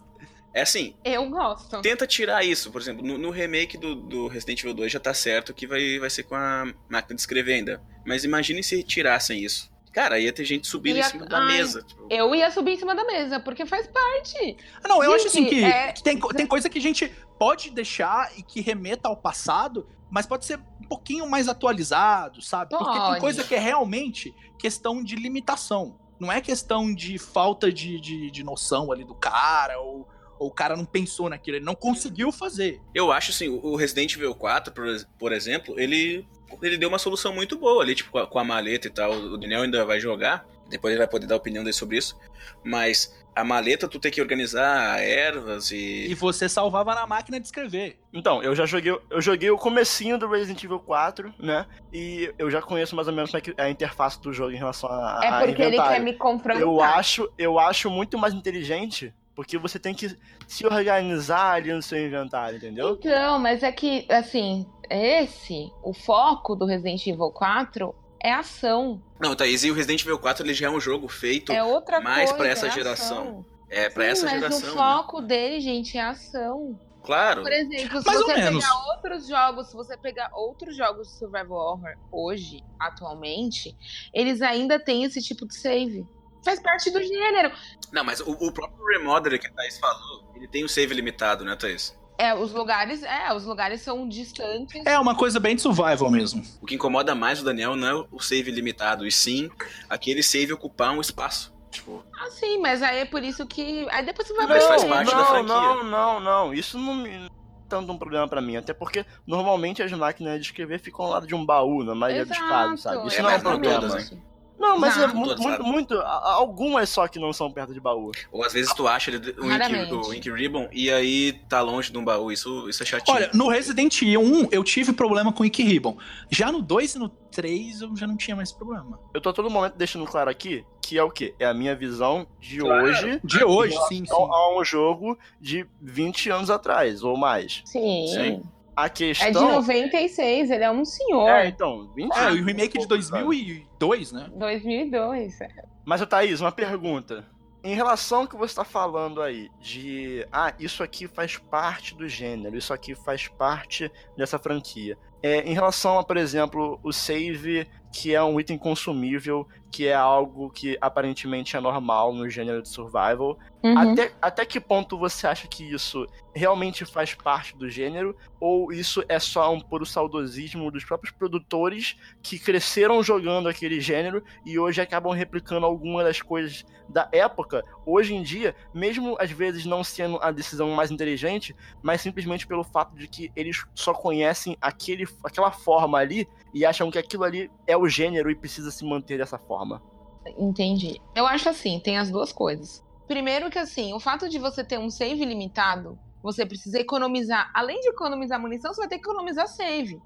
É assim, Eu gosto. tenta tirar isso. Por exemplo, no, no remake do, do Resident Evil 2 já tá certo que vai, vai ser com a máquina de escrever ainda. Mas imagine se tirassem isso. Cara, ia ter gente subindo Ia- em cima da ai, mesa. tipo, Eu ia subir em cima da mesa, porque faz parte. Ah, Não, eu Gente, acho assim que, é- que tem, tem coisa que a gente pode deixar e que remeta ao passado, mas pode ser um pouquinho mais atualizado, sabe? Porque tem Pode. coisa que é realmente questão de limitação. Não é questão de falta de, de, de noção ali do cara, ou, ou o cara não pensou naquilo, ele não conseguiu fazer. Eu acho assim, o Resident Evil 4, por, por exemplo, ele, ele deu uma solução muito boa ali, tipo, com a, com a maleta e tal. O Daniel ainda vai jogar, depois ele vai poder dar a opinião dele sobre isso. Mas a maleta, tu tem que organizar ervas e. E você salvava na máquina de escrever. Então, eu já joguei, eu joguei o comecinho do Resident Evil 4, né? E eu já conheço mais ou menos como é que é a interface do jogo em relação a, É a porque ele inventário. quer me confrontar. Eu acho, eu acho muito mais inteligente, porque você tem que se organizar ali no seu inventário, entendeu? Então, mas é que, assim, esse, o foco do Resident Evil 4 é ação. Não, Thaís, e o Resident Evil 4 ele já é um jogo feito É outra mais coisa. pra essa é geração. ação. é pra Sim, essa mas geração. o né? foco dele, gente, é ação. Claro. Por exemplo, se Mais ou você menos. pegar outros jogos, se você pegar outros jogos de survival horror hoje, atualmente, eles ainda têm esse tipo de save. Faz parte do gênero. Não, mas o, o próprio Remodeler que a Thaís falou, ele tem um save limitado, né, Thaís? É, os lugares, é, os lugares são distantes. É uma coisa bem de survival mesmo. O que incomoda mais o Daniel não é o save limitado, e sim aquele save ocupar um espaço. Tipo, Ah, sim, mas aí é por isso que. Aí depois você vai Mas faz não, parte da não, franquia. não, não, não. Isso não me tanto um problema pra mim, até porque normalmente as máquinas de escrever ficam ao lado de um baú na maioria dos Exato, casos, sabe? Isso É, não é um não problema. todas, né? Não, mas é Exato. muito, muito, muito. Algumas só que não são perto de baú. ou às vezes tu acha ele, o, Ink, o Ink Ribbon e aí tá longe de um baú. Isso, isso é chatinho. Olha, no Resident Evil 1 eu tive problema com o Ink Ribbon. Já no 2 e no 3 eu já não tinha mais problema. Eu tô a todo momento deixando claro aqui que é o quê? É a minha visão de Claro. hoje De hoje, sim, sim. a um jogo de 20 anos atrás, ou mais. Sim. Sim. A É de questão. 96, ele é um senhor. É, então, 20 É, anos. o remake de 2002, né? 2002. é. Mas, Thaís, uma pergunta. Em relação ao que você está falando aí, de ah, isso aqui faz parte do gênero, isso aqui faz parte dessa franquia. É, em relação a, por exemplo, o save, que é um item consumível, que é algo que aparentemente é normal no gênero de survival, Uhum. até, até que ponto você acha que isso realmente faz parte do gênero? Ou isso é só um puro saudosismo dos próprios produtores que cresceram jogando aquele gênero e hoje acabam replicando alguma das coisas da época? Hoje em dia, mesmo às vezes não sendo a decisão mais inteligente, mas simplesmente pelo fato de que eles só conhecem aquele, aquela forma ali e acham que aquilo ali é o gênero e precisa se manter dessa forma. Entendi. Eu acho assim, tem as duas coisas. Primeiro que assim, o fato de você ter um save limitado, você precisa economizar, além de economizar munição, você vai ter que economizar save.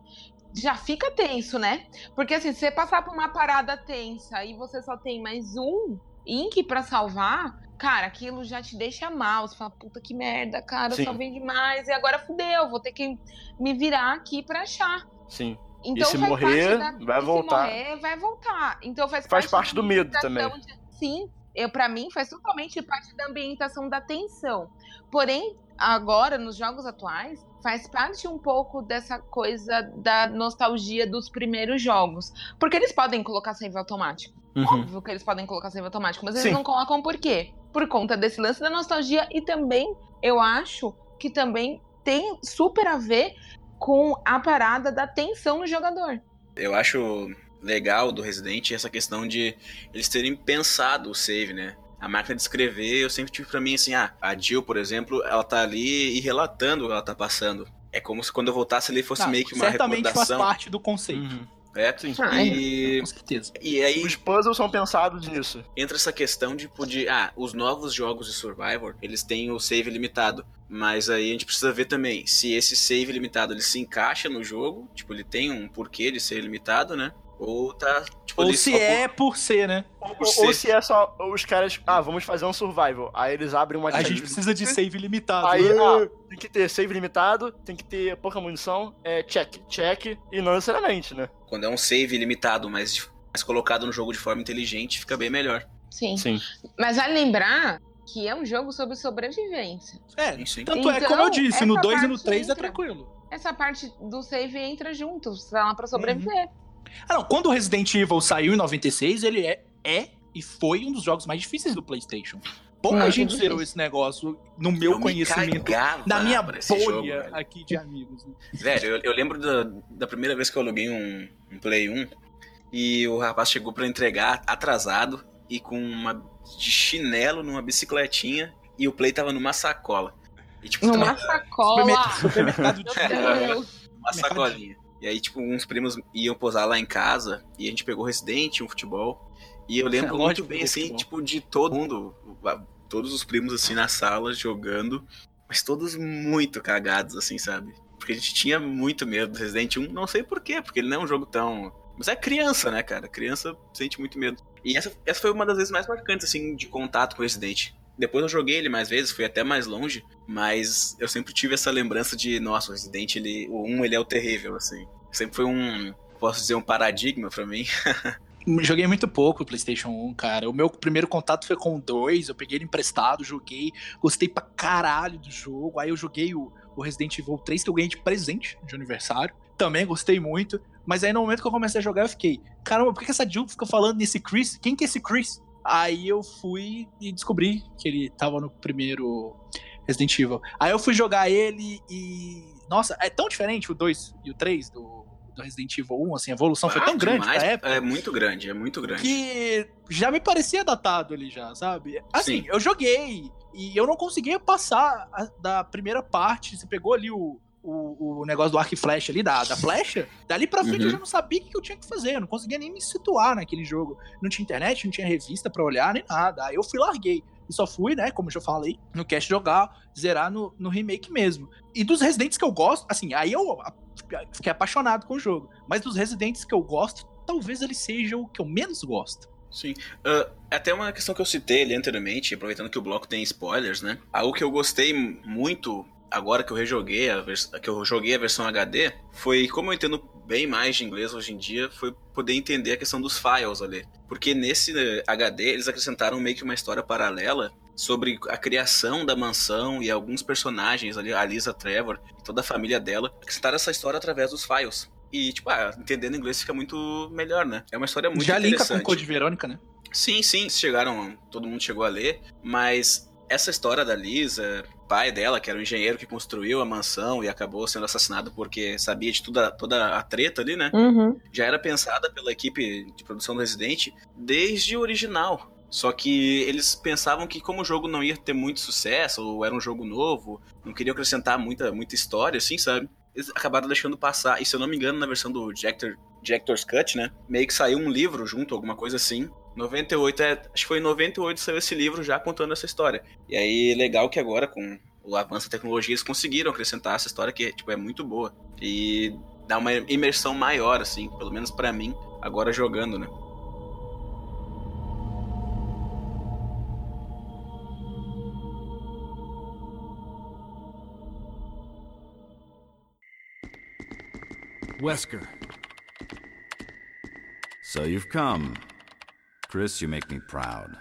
Já fica tenso, né? Porque assim, se você passar por uma parada tensa e você só tem mais um ink pra salvar, cara, aquilo já te deixa mal. Você fala, puta que merda, cara, Sim. eu só vem demais e agora fudeu, vou ter que me virar aqui pra achar. Sim. Então, se faz morrer, parte da- vai e voltar. Se morrer, vai voltar. Então faz, Faz parte do medo também. de- Sim, eu para mim faz totalmente parte da ambientação da tensão. Porém, agora nos jogos atuais faz parte um pouco dessa coisa da nostalgia dos primeiros jogos, porque eles podem colocar save automático. Óbvio que eles podem colocar save automático, mas eles Sim. não colocam por quê? Por conta desse lance da nostalgia e também eu acho que também tem super a ver com a parada da tensão no jogador. Eu acho legal do Resident essa questão de eles terem pensado o save, né? A máquina de escrever, eu sempre tive pra mim assim, ah, a Jill, por exemplo, ela tá ali e relatando o que ela tá passando. É como se quando eu voltasse ali fosse Ah, meio que uma certamente faz recordação. parte do conceito. Uhum. É, Sim. Ah, e, Com certeza. e aí Os puzzles são pensados nisso. entra essa questão de poder. Ah, os novos jogos de Survivor, eles têm o save limitado. Mas aí a gente precisa ver também se esse save limitado ele se encaixa no jogo. Tipo, ele tem um porquê de ser limitado, né? Ou tá. Tipo, Ou se só por- é por ser, né? Ou, ou ser. se é só os caras, ah, vamos fazer um survival. Aí eles abrem uma A gente precisa de save limitado. É. Aí, ah, tem que ter save limitado, tem que ter pouca munição, é check, check, e não necessariamente, né? Quando é um save limitado, mas, mas colocado no jogo de forma inteligente, fica bem melhor. Sim. Sim. Mas vale lembrar que é um jogo sobre sobrevivência. É, tanto é Então, como eu disse, no essa 2 e no parte 3 é tranquilo. Essa parte do save entra junto, você tá lá pra sobreviver. Ah, não, quando o Resident Evil saiu em 96, ele é, é e foi um dos jogos mais difíceis do PlayStation. Pouca gente zerou esse negócio no meu Eu me conhecimento, na minha bolha jogo, aqui de amigos. né? Velho, eu, eu lembro da, da primeira vez que eu aluguei um, um Play 1 e o rapaz chegou pra entregar atrasado e com uma de chinelo numa bicicletinha e o Play tava numa sacola. E tipo, Numa tava sacola. Supermercado, de uma sacolinha. E aí, tipo, uns primos iam posar lá em casa e a gente pegou Resident, um futebol. E eu lembro É, muito bem, assim, futebol. tipo, de todo mundo, todos os primos, assim, na sala, jogando, mas todos muito cagados, assim, sabe? Porque a gente tinha muito medo do Resident 1, não sei porquê, porque ele não é um jogo tão... Mas é criança, né, cara? Criança sente muito medo. E essa, essa foi uma das vezes mais marcantes, assim, de contato com o Resident. Depois eu joguei ele mais vezes, fui até mais longe, mas eu sempre tive essa lembrança de, nossa, o Resident, ele, o 1, ele é o terrível, assim. Sempre foi um, posso dizer, um paradigma pra mim. Joguei muito pouco o PlayStation 1, cara. O meu primeiro contato foi com o 2. Eu peguei ele emprestado, joguei. Gostei pra caralho do jogo. Aí eu joguei o, o Resident Evil 3 que eu ganhei de presente de aniversário. Também gostei muito. Mas aí no momento que eu comecei a jogar, eu fiquei: caramba, por que, essa Jill fica falando nesse Chris? Quem que é esse Chris? Aí eu fui e descobri que ele tava no primeiro Resident Evil. Aí eu fui jogar ele e. Nossa, é tão diferente o 2 e o 3 do, do Resident Evil 1, assim, a evolução foi tão Ah, grande demais. época. É muito grande, é muito grande. que já me parecia datado ali já, sabe? Assim, Sim. eu joguei e eu não conseguia passar a- da primeira parte. Você pegou ali o, o, o negócio do arco e flecha ali, da, da flecha. Dali pra frente eu Uhum. já não sabia o que eu tinha que fazer. Eu não conseguia nem me situar naquele jogo. Não tinha internet, não tinha revista pra olhar, nem nada. Aí eu fui larguei. E só fui, né, como eu já falei, no cast jogar, zerar no, no remake mesmo. E dos Residentes que eu gosto, assim, aí eu fiquei apaixonado com o jogo. Mas dos Residentes que eu gosto, talvez ele seja o que eu menos gosto. Sim. Ah, até uma questão que eu citei ali anteriormente, aproveitando que o bloco tem spoilers, né? Algo que eu gostei muito agora que eu rejoguei, a que eu joguei a versão HD, foi como eu entendo bem mais de inglês hoje em dia, foi poder entender a questão dos files ali. Porque nesse eh, HD eles acrescentaram meio que uma história paralela sobre a criação da mansão e alguns personagens ali, a Lisa Trevor e toda a família dela, acrescentaram essa história através dos files. E, tipo, ah, entendendo inglês fica muito melhor, né? É uma história muito Já linka interessante. com o Code Verônica, né? Sim, sim, chegaram, todo mundo chegou a ler, mas essa história da Lisa, pai dela, que era o engenheiro que construiu a mansão e acabou sendo assassinado porque sabia de toda, toda a treta ali, né? Uhum. Já era pensada pela equipe de produção do Resident desde o original. Só que eles pensavam que como o jogo não ia ter muito sucesso, ou era um jogo novo, não queriam acrescentar muita, muita história, assim, sabe? Eles acabaram deixando passar. E se eu não me engano, na versão do Director, Director's Cut, né? Meio que saiu um livro junto, alguma coisa assim. 98, é, acho que foi em 98 saiu esse livro já contando essa história. E aí, legal que agora, com o avanço da tecnologia, eles conseguiram acrescentar essa história que, tipo, é muito boa. E dá uma imersão maior, assim, pelo menos pra mim, agora jogando, né? Wesker. So you've come. Chris, you make me proud.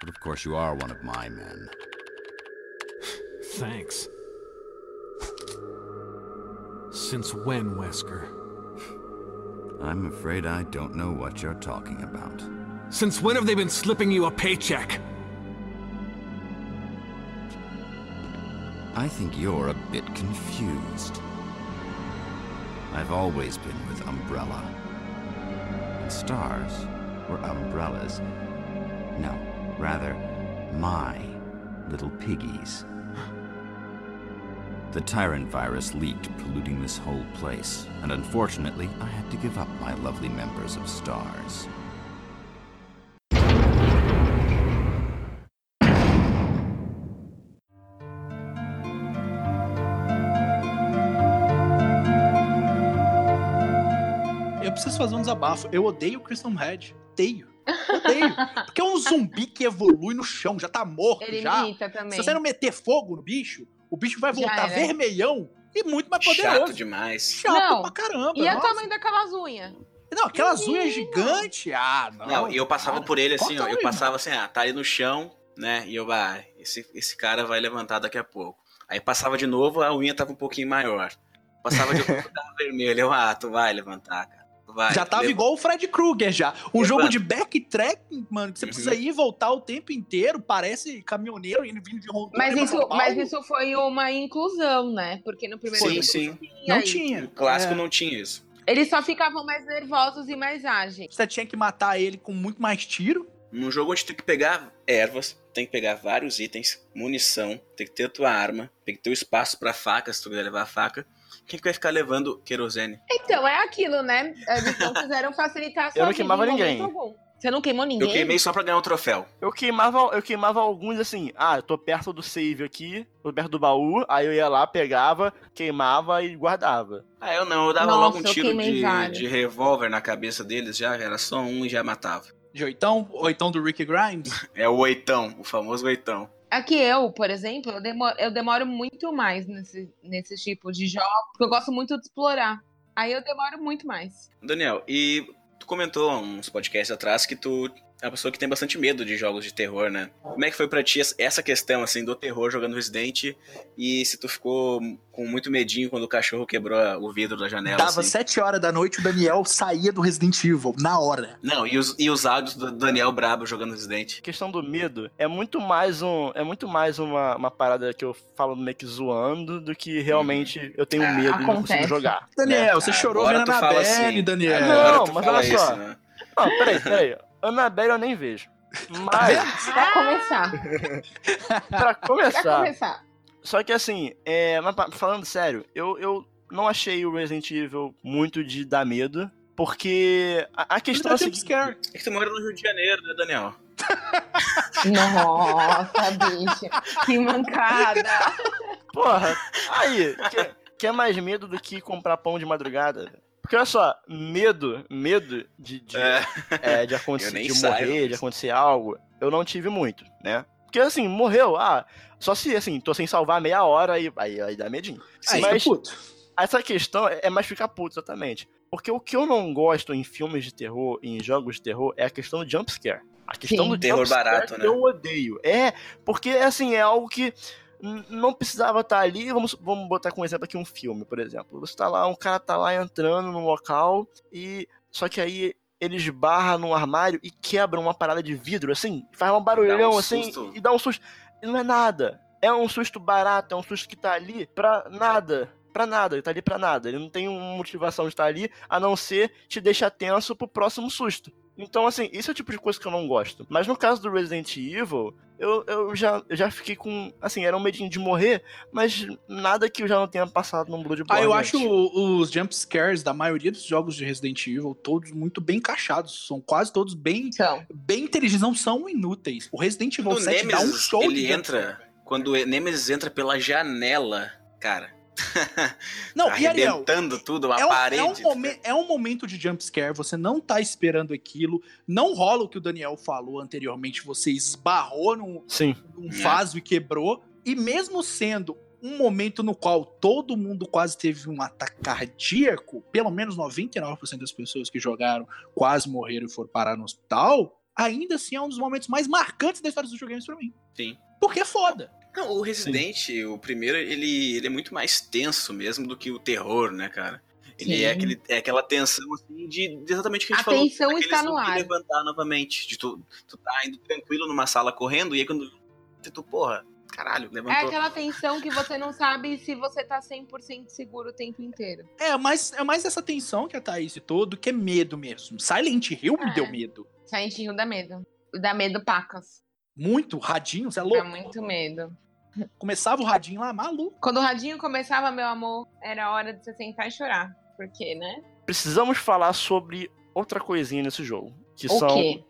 But of course, you are one of my men. Thanks. Since when, Wesker? I'm afraid I don't know what you're talking about. Since when have they been slipping you a paycheck? I think you're a bit confused. I've always been with Umbrella. And stars umbrellas. No, rather, my little piggies. The Tyrant virus leaked, polluting this whole place, and unfortunately, I had to give up my lovely members of Stars. Preciso fazer um desabafo. Eu odeio o Crystal Head. Odeio. Odeio. Porque é um zumbi que evolui no chão, já tá morto Ele já. também. Se você não meter fogo no bicho, o bicho vai voltar vermelhão e muito mais poderoso. Chato demais. Chato Não. pra caramba. E o nossa. tamanho daquelas unhas? Não, aquelas unhas gigantes. Ah, não. Não, e eu passava cara. por ele assim, ó. Eu aí, passava assim, ah, tá ali no chão, né? E eu, ah, esse, esse cara vai levantar daqui a pouco. Aí passava de novo, a unha tava um pouquinho maior. Passava de novo, tava vermelho. Eu, ah, tu vai levantar, cara. Vai. Já tava igual o Fred Krueger já. Um Levanta. jogo de backtrack, mano, que você Uhum. precisa ir e voltar o tempo inteiro. Parece caminhoneiro indo vindo de Rondônia Mas pra isso, mas isso foi uma inclusão, né? Porque no primeiro Sim, jogo sim. tinha Não isso. tinha. O clássico É. não tinha isso. Eles só ficavam mais nervosos e mais ágeis. Você tinha que matar ele com muito mais tiro. Num jogo onde tem que pegar ervas, tem que pegar vários itens, munição, tem que ter a tua arma, tem que ter o espaço pra faca, se tu quiser levar a faca. Quem que vai ficar levando querosene? Então, é aquilo, né? Eles não quiseram facilitar a sua Eu não queimava ninguém. algum. Você não queimou ninguém? Eu queimei só pra ganhar um troféu. Eu queimava, eu queimava alguns assim, ah, eu tô perto do save aqui, tô perto do baú, aí eu ia lá, pegava, queimava e guardava. Ah, eu não, eu dava Nossa, logo um tiro de, de revólver na cabeça deles já, era só um e já matava. De oitão, oitão do Rick Grimes. É o oitão, o famoso oitão. Aqui eu, por exemplo, eu demoro, eu demoro muito mais nesse, nesse tipo de jogo, porque eu gosto muito de explorar. Aí eu demoro muito mais. Daniel, e tu comentou uns podcasts atrás que tu é uma pessoa que tem bastante medo de jogos de terror, né? Como é que foi pra ti essa questão, assim, do terror jogando Resident e se tu ficou com muito medinho quando o cachorro quebrou o vidro da janela, Dava assim? sete horas da noite, o Daniel saía do Resident Evil, na hora. Não, e os, e os áudios do Daniel Brabo jogando Resident? A questão do medo é muito mais um é muito mais uma, uma parada que eu falo meio que zoando do que realmente eu tenho Ah, medo e não consigo jogar. Daniel, Né? você Ah, chorou agora vendo a fala Annabelle, assim. Daniel. Não, mas olha só. isso, né? Não, peraí, peraí. Annabelle eu nem vejo. Mas, Pra começar. pra Pra começar, começar. Só que assim, é, falando sério, eu, eu não achei o Resident Evil muito de dar medo, porque a, a questão é a seguinte, jumpscare. É que tu mora no Rio de Janeiro, né, Daniel? Nossa, bicho. Que mancada. porra, aí, quer, quer mais medo do que comprar pão de madrugada? Porque olha só, medo, medo de, de, É. é, de acontecer, de saio. morrer, de acontecer algo, eu não tive muito, né? Porque assim, morreu, ah, só se assim, tô sem salvar meia hora aí, aí, aí dá medinho. Aí, Mas- tô puto. Essa questão é mais ficar puto, exatamente. Porque o que eu não gosto em filmes de terror, em jogos de terror, é a questão do jumpscare. A questão Sim. do Terror jumpscare barato, que né? eu odeio. É, porque assim, é algo que não precisava estar ali. Vamos, vamos botar como exemplo aqui um filme, por exemplo. Você tá lá, um cara tá lá entrando no local e. Só que aí ele esbarra num armário e quebra uma parada de vidro, assim, faz um barulhão um assim e dá um susto. E não é nada. É um susto barato, é um susto que tá ali pra nada. Pra nada, ele tá ali pra nada. Ele não tem uma motivação de estar ali, a não ser te deixar tenso pro próximo susto. Então, assim, isso é o tipo de coisa que eu não gosto. Mas no caso do Resident Evil, eu, eu, já, eu já fiquei com. Assim, era um medinho de morrer, mas nada que eu já não tenha passado num Bloodborne. Ah, eu acho o- os jumpscares da maioria dos jogos de Resident Evil todos muito bem encaixados. São quase todos bem, Então, bem inteligentes, não são inúteis. O Resident Evil Quando o 7 dá um Nemesis, show ele de entra... Quando o Nemesis entra pela janela, cara... Não, tá e Ariel, tudo, uma é um, parede. é, um momen- é um momento de jumpscare, você não tá esperando aquilo, não rola o que o Daniel falou anteriormente, você esbarrou num, Sim. num É. vaso e quebrou, e mesmo sendo um momento no qual todo mundo quase teve um ataque cardíaco, pelo menos 99% das pessoas que jogaram quase morreram e foram parar no hospital, ainda assim é um dos momentos mais marcantes da história dos videogames pra mim. Sim. Porque é foda. Não, o Resident, o primeiro, ele, ele é muito mais tenso mesmo do que o terror, né, cara? Ele Sim. é, aquele, é aquela tensão, assim, de, de exatamente o que a gente A falou. tensão daqueles está no ar. levantar novamente. De tu, tu tá indo tranquilo numa sala correndo, e aí quando tu, porra, caralho, é levantou. aquela tensão que você não sabe se você tá 100% seguro o tempo inteiro. É, mas é mais essa tensão que a Thaís citou do que medo mesmo. Silent Hill me É. deu medo. Silent Hill dá medo. Dá medo pacas. Muito, radinho, você é Dá louco. muito medo. Começava o radinho lá, maluco. Quando o radinho começava, meu amor, era hora de você sentar e chorar. Porque, né? Precisamos falar sobre outra coisinha nesse jogo. Que O são. quê?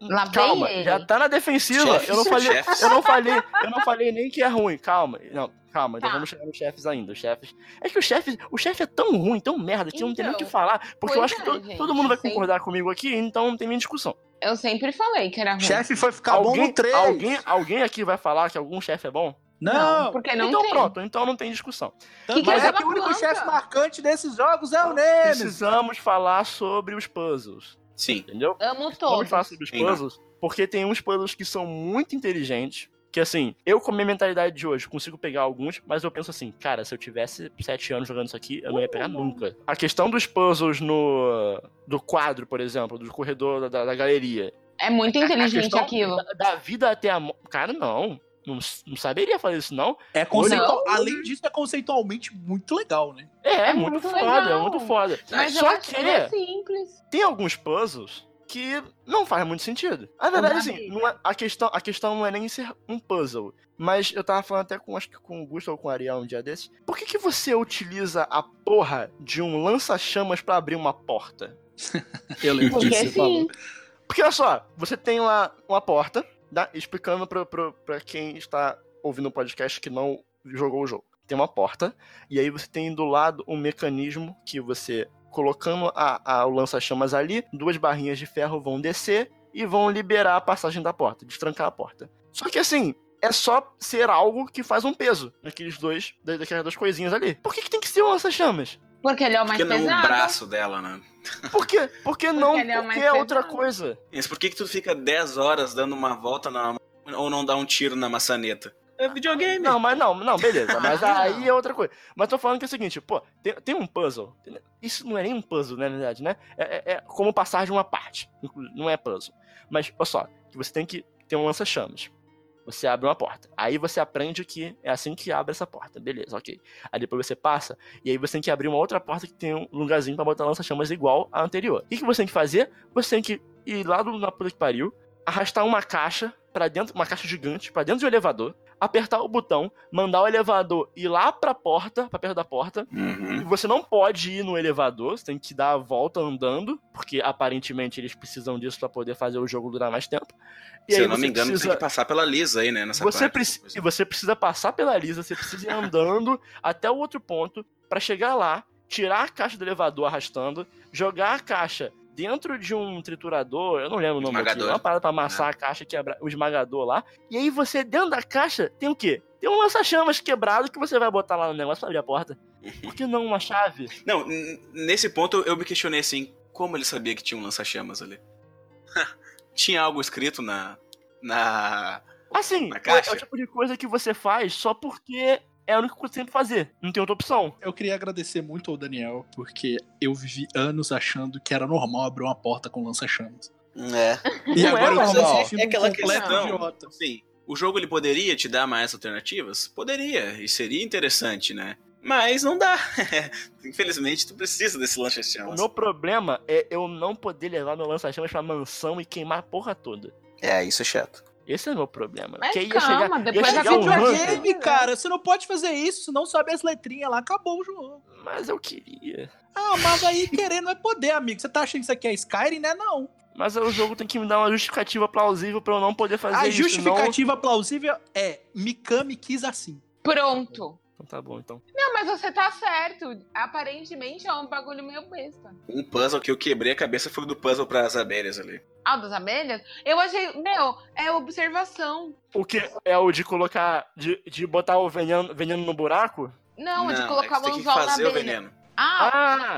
Lá Calma, ele. já tá na defensiva. Chefes, eu não falei, chefes. eu não falei, eu não falei nem que é ruim. Calma, não, calma, ainda Tá. vamos chegar nos chefes ainda. Os chefes. É que o chefe, o chefe é tão ruim, tão merda que eu não tenho nem o que Então, falar, porque eu acho que é, to- gente, todo mundo vai sim. concordar comigo aqui, então não tem nem discussão. Eu sempre falei que era ruim. Chefe foi ficar bom alguém, no 3. alguém, alguém aqui vai falar que algum chefe é bom? Não, porque não então tem. pronto, então não tem discussão. tanto que é era que o único chefe marcante desses jogos é o Nemesis. Precisamos falar sobre os puzzles, Sim. entendeu? Amo Vamos todos. falar sobre os Sim, puzzles, porque tem uns puzzles que são muito inteligentes. Que assim, eu com a minha mentalidade de hoje consigo pegar alguns, mas eu penso assim, cara, se eu tivesse sete anos jogando isso aqui, eu não ia pegar nunca. A questão dos puzzles no. do quadro, por exemplo, do corredor da, da- da galeria. É muito A- a inteligente aquilo. Da, da vida até a morte. Cara, não. Não. Não saberia fazer isso, não. É conceitual- Não. Além disso, é conceitualmente muito legal, né? É, é É muito, muito foda, legal. é muito foda. Mas Só que é simples. tem alguns puzzles que não faz muito sentido. A verdade, da assim, é- a, questão, a questão não é nem ser um puzzle. Mas eu tava falando até com, acho que com o Gusto ou com o Ariel um dia desses. Por que, que você utiliza a porra de um lança-chamas pra abrir uma porta? Eu lembro Porque disso. você falou. sim. Porque olha só, você tem lá uma porta, tá? explicando pra quem está ouvindo o podcast que não jogou o jogo. Tem uma porta, e aí você tem do lado um mecanismo que você, colocando a, a- o lança-chamas ali, duas barrinhas de ferro vão descer e vão liberar a passagem da porta, destrancar a porta. Só que assim, é só ser algo que faz um peso naqueles dois, da- daquelas duas coisinhas ali. Por que, que tem que ser um lança-chamas? Porque ele é o mais Por que não pesado. o braço dela, né? Por quê? Por que não? ele é o Porque mais é outra pesado. coisa. Mas por que que tu fica 10 horas dando uma volta na... ou não dá um tiro na maçaneta? É videogame. Não, mas não, não, beleza. Mas aí não. é outra coisa. Mas tô falando que é o seguinte, pô, tem, tem um puzzle. Isso não é nem um puzzle, né, na verdade, né? É, é- é como passar de uma parte. Não é puzzle. Mas, olha só, que você tem que ter um lança-chamas. Você abre uma porta. Aí você aprende que é assim que abre essa porta. Beleza, ok. Aí depois você passa, e aí você tem que abrir uma outra porta que tem um lugarzinho pra botar lança-chamas igual à anterior. O que, você tem que fazer? Você tem que ir lá do, na puta que pariu, arrastar uma caixa para dentro, uma caixa gigante, pra dentro do elevador, apertar o botão, mandar o elevador ir lá pra porta, pra perto da porta. E Uhum. você não pode ir no elevador, você tem que dar a volta andando, porque aparentemente eles precisam disso pra poder fazer o jogo durar mais tempo. E Se eu não me engano, precisa... tem que passar pela Lisa aí, né? Nessa Você parte. precisa, e você precisa passar pela Lisa, você precisa ir andando até o outro ponto pra chegar lá, tirar a caixa do elevador arrastando, jogar a caixa dentro de um triturador, eu não lembro o nome aqui, Esmagador. uma parada pra amassar a caixa, quebrar o esmagador lá. E aí você dentro da caixa tem o quê? Tem um lança-chamas quebrado que você vai botar lá no negócio pra abrir a porta. Por que não uma chave? Não, nesse ponto eu me questionei assim, como ele sabia que tinha um lança-chamas ali? tinha algo escrito na. na. Assim, Na é, caixa? é o tipo de coisa que você faz só porque é a única coisa que tem que fazer. Não tem outra opção. Eu queria agradecer muito ao Daniel, porque eu vivi anos achando que era normal abrir uma porta com lança-chamas. É. E Não é agora eu tô sentindo É aquela um completo questão. idiota. Sim. O jogo ele poderia te dar mais alternativas? Poderia, e seria interessante, né? Mas não dá. Infelizmente, tu precisa desse O lança-chamas. meu problema é eu não poder levar meu lança-chamas pra mansão e queimar a porra toda. É, isso é chato. Esse é o meu problema. Mas Porque aí ia calma, chegar, depois ia a chegar um videogame- Videogame, cara, você não pode fazer isso, se não sabe as letrinhas lá, acabou o jogo. Mas eu queria. Ah, mas aí querer não é poder, amigo. Você tá achando que isso aqui é Skyrim, né? Não. Mas o jogo tem que me dar uma justificativa plausível pra eu não poder fazer A isso. justificativa plausível é Mikami quis assim. Pronto. Então tá bom, então. Não, mas você tá certo. Aparentemente é um bagulho meio besta. Um puzzle que eu quebrei a cabeça foi o do puzzle pras abelhas ali. Ah, o das abelhas? Eu achei. Meu, é observação. O que é o de colocar. De, de botar o veneno, veneno no buraco? Não, é de é colocar que o você tem que anzol na fazer o abelha. veneno. Ah,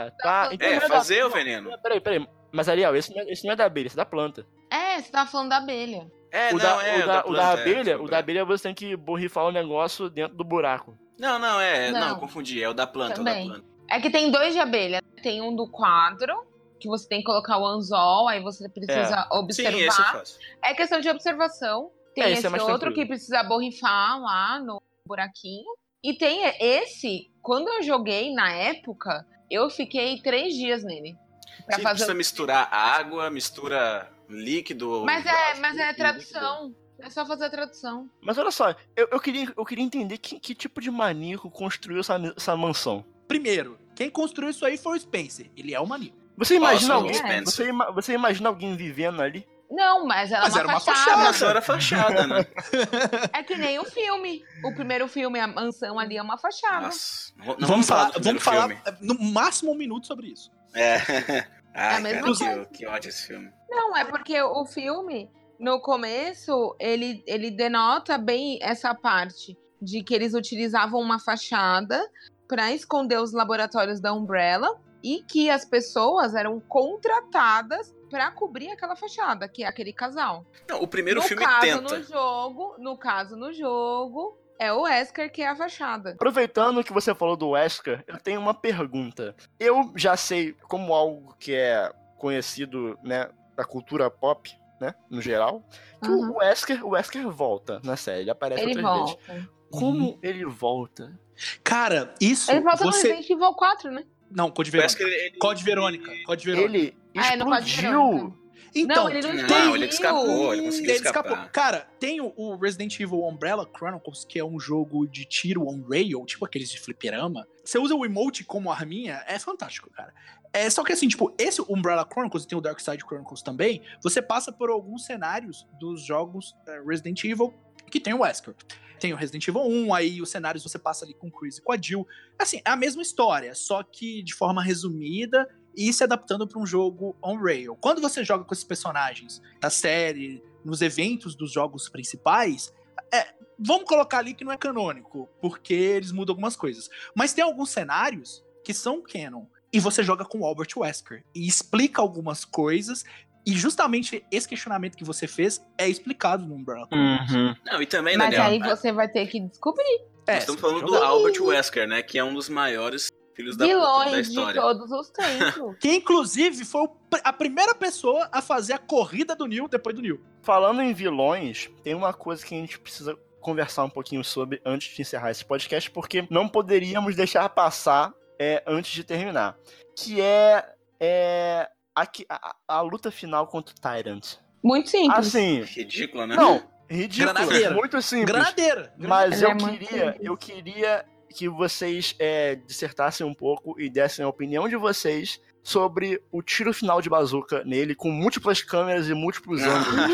Ah, tá. Então É, não da- fazer o veneno. Não, Peraí, peraí. Mas Ariel, esse não, é, esse não é da abelha, esse é da planta. é, você tava falando da abelha. É, o, não, da, é, o, da, o da planta, é, abelha, o desculpa. da abelha você tem que borrifar o negócio dentro do buraco. Não, não, é. Não, Não. eu confundi. É o da planta, é o Também. da planta. É que tem dois de abelha. Tem um do quadro, que você tem que colocar o anzol, aí você precisa Sim, observar. esse eu faço. É questão de observação. Tem É, esse esse é outro tranquilo. que precisa borrifar lá no buraquinho. E tem esse, quando eu joguei na época, eu fiquei três dias nele. Pra Sim, fazer. precisa misturar água, mistura líquido. Mas é, mas é líquido. É só fazer a tradução. Mas olha só, eu, eu, queria, eu queria entender que, que tipo de maníaco construiu essa, essa mansão. Primeiro, quem construiu isso aí foi o Spencer. Ele é o maníaco. Você imagina Nossa, alguém. Spencer. Você, ima- você imagina alguém vivendo ali? Não, mas ela Mas é era uma uma fachada. Mas era fachada, né? É que nem o filme. O primeiro filme, a mansão ali é uma fachada. Nossa. Não vamos, vamos falar, vamos falar filme. no máximo um minuto sobre isso. É. Ai, a mesma cara, que, que ódio esse filme. Não, é porque o filme, no começo, ele, ele denota bem essa parte de que eles utilizavam uma fachada para esconder os laboratórios da Umbrella e que as pessoas eram contratadas para cobrir aquela fachada, que é aquele casal. Não, o primeiro no filme caso, tenta. no jogo, no caso, no jogo, é o Wesker que é a fachada. Aproveitando que você falou do Wesker, eu tenho uma pergunta. Eu já sei como algo que é conhecido, né, da cultura pop, né, no geral, que Uhum. o Wesker, o Wesker volta na série, ele aparece Ele outras vezes. volta. Como ele volta? Cara, isso Ele volta no você... Resident Evil 4, né? Não, Code Verônica. que ele, Code Verônica. Code Verônica. Ele Ah, é no explodiu. Então, não, ele não, Não, tem. ele escapou, ele conseguiu Ele escapar. escapou. Cara, tem o- o Resident Evil Umbrella Chronicles, que é um jogo de tiro on rail, tipo aqueles de fliperama. Você usa o emote como arminha, é fantástico, cara. É só que assim, tipo, esse Umbrella Chronicles e tem o Dark Side Chronicles também, você passa por alguns cenários dos jogos eh, Resident Evil que tem o Wesker. Tem o Resident Evil 1, aí os cenários você passa ali com o Chris e com a Jill. Assim, é a mesma história, só que de forma resumida e se adaptando para um jogo on rail. Quando você joga com esses personagens da série, nos eventos dos jogos principais, é, vamos colocar ali que não é canônico, porque eles mudam algumas coisas. Mas tem alguns cenários que são canon. E você joga com o Albert Wesker. E explica algumas coisas. E justamente esse questionamento que você fez é explicado no Umbrella. Uhum. Não, e também, Mas Daniel, aí né, você vai ter que descobrir. É, nós estamos falando do Albert Wesker, né? Que é um dos maiores filhos da puta da Vilões de história. todos os tempos. Que inclusive foi a primeira pessoa a fazer a corrida do Neil depois do Neil. Falando em vilões, tem uma coisa que a gente precisa conversar um pouquinho sobre antes de encerrar esse podcast, porque não poderíamos deixar passar é, antes de terminar. Que é, é a, a- a luta final contra o Tyrant. Muito simples. Assim, Ridícula, né? não, ridículo, Granadeira. muito simples. Granadeira. Mas Ela eu é queria, simples. eu queria que vocês é, dissertassem um pouco e dessem a opinião de vocês sobre o tiro final de bazuca nele, com múltiplas câmeras e múltiplos ângulos.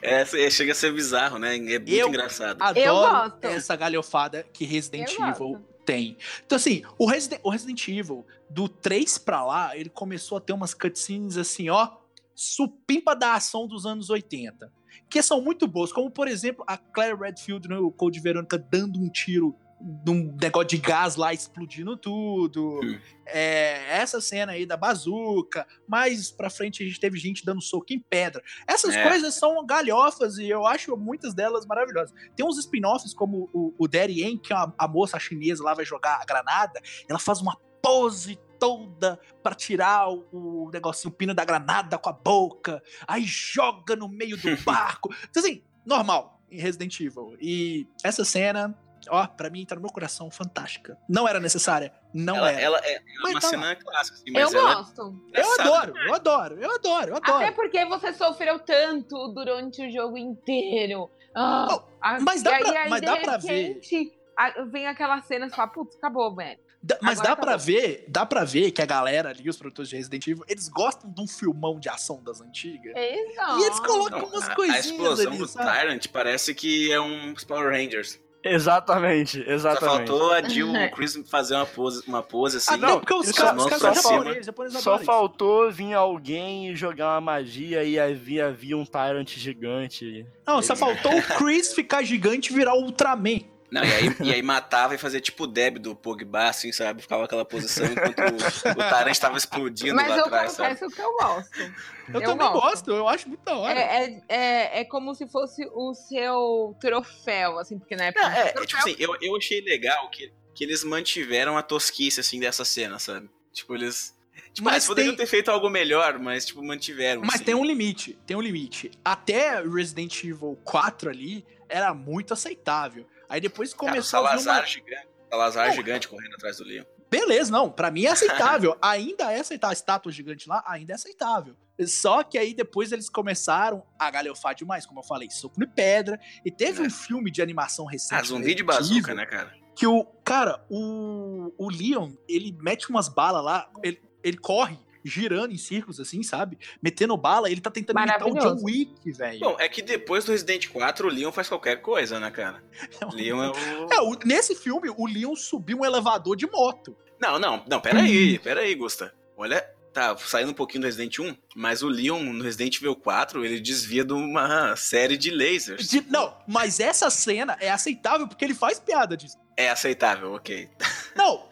é, é, chega a ser bizarro, né? É muito Eu- engraçado. Eu Adoro gosto. essa galhofada que Resident Eu Evil gosto. Tem. Então, assim, o Resident, o Resident Evil, do 3 pra lá, ele começou a ter umas cutscenes assim, ó, supimpa da ação dos anos 80. Que são muito boas, como por exemplo a Claire Redfield no Code Verônica dando um tiro num negócio de gás lá explodindo tudo. Hum. É, essa cena aí da bazuca. Mais pra frente a gente teve gente dando soco em pedra. Essas É. coisas são galhofas e eu acho muitas delas maravilhosas. Tem uns spin-offs como o, o Daddy Yen, que é a, a moça chinesa lá vai jogar a granada. Ela faz uma pose toda pra tirar o, o negocinho, o pino da granada com a boca. Aí joga no meio do barco. Então, assim, normal em Resident Evil. E essa cena, ó, pra mim tá no meu coração fantástica. Não era necessária. Não ela, era. ela é, é Mas uma tá cena clássica, assim, Eu mas ela gosto. é Eu engraçada. adoro, eu adoro, eu adoro, eu adoro. Até porque você sofreu tanto durante o jogo inteiro. Ah, Oh, mas dá pra- aí, mas dá pra ver. repente, Vem aquela cena e fala, putz, acabou, velho. Dá- mas Agora dá pra acabou. ver, dá para ver que a galera ali, os produtores de Resident Evil, eles gostam de um filmão de ação das antigas. Exato. E eles colocam Não, umas a, coisinhas a explosão ali, do sabe? Tyrant parece que é um Power Rangers. Exatamente, Só exatamente. faltou a Jill e o Chris fazer uma pose, uma pose assim. Ah, não, porque os caras caras são cima. japoneses, Só faltou vir alguém e jogar uma magia e havia, havia um Tyrant gigante. Não, só faltou o Chris ficar gigante e virar o Ultraman. Não, e aí, e aí matava e fazia tipo o Deb do Pogba, assim, sabe? Ficava aquela posição enquanto o, o Tyrant tava explodindo Mas lá eu atrás, sabe? confesso que eu gosto. Eu, Eu também gosto. gosto, eu acho muito da hora. É, é, é, é como se fosse o seu troféu, assim, porque na época. Não, é, é, troféu- tipo assim, eu, eu achei legal que, que eles mantiveram a tosquice, assim, dessa cena, sabe? Tipo, eles... Tipo, Mas eles poderiam tem- ter feito algo melhor, mas, tipo, mantiveram. Mas assim. tem um limite, tem um limite. Até Resident Evil 4 ali era muito aceitável. Aí depois Cara, o começou a vir Salazar uma... gigante. Salazar gigante correndo atrás do Leon. Beleza, não, pra mim é aceitável. ainda é aceitável. A estátua gigante lá ainda é aceitável. Só que aí depois eles começaram a galhofar demais, como eu falei, soco de pedra. E teve É. um filme de animação recente. Ah, zumbi de bazuca, né, cara? Que o. Cara, o. O Leon, ele mete umas balas lá, ele, ele corre girando em círculos, assim, sabe? Metendo bala, ele tá tentando imitar o John. Wick, velho. Bom, é que depois do Resident 4, o Leon faz qualquer coisa, né, cara? Leon é o... É, o- nesse filme, o Leon subiu um elevador de moto. Não, não, não, peraí, peraí, Gusta. Olha, tá saindo um pouquinho do Resident 1, mas o Leon no Resident Evil 4, ele desvia de uma série de lasers. De- não, mas essa cena é aceitável porque ele faz piada disso. É aceitável, ok. Não,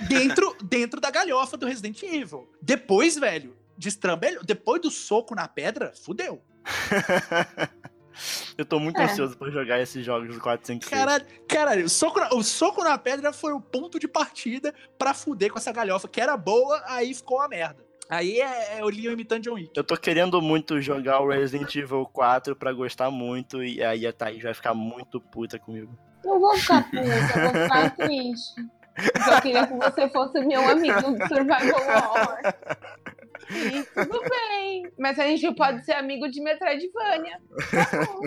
é dentro, dentro da galhofa do Resident Evil. Depois, velho, destrambelhou. Depois do soco na pedra, fudeu. Eu tô muito É. ansioso pra jogar esses jogos do 4, 5, 6. Caralho, caralho o, soco na, o soco na pedra foi o ponto de partida pra fuder com essa galhofa, que era boa, aí ficou uma merda. Aí é, é o Leon imitando John Wick. Eu tô querendo muito jogar o Resident Evil 4 pra gostar muito e aí a Thaís vai ficar muito puta comigo. Eu vou ficar puta, eu vou ficar triste. Eu queria que você fosse meu amigo do Survival Horror. E tudo bem. Mas a gente pode ser amigo de Metroidvania. Tá bom.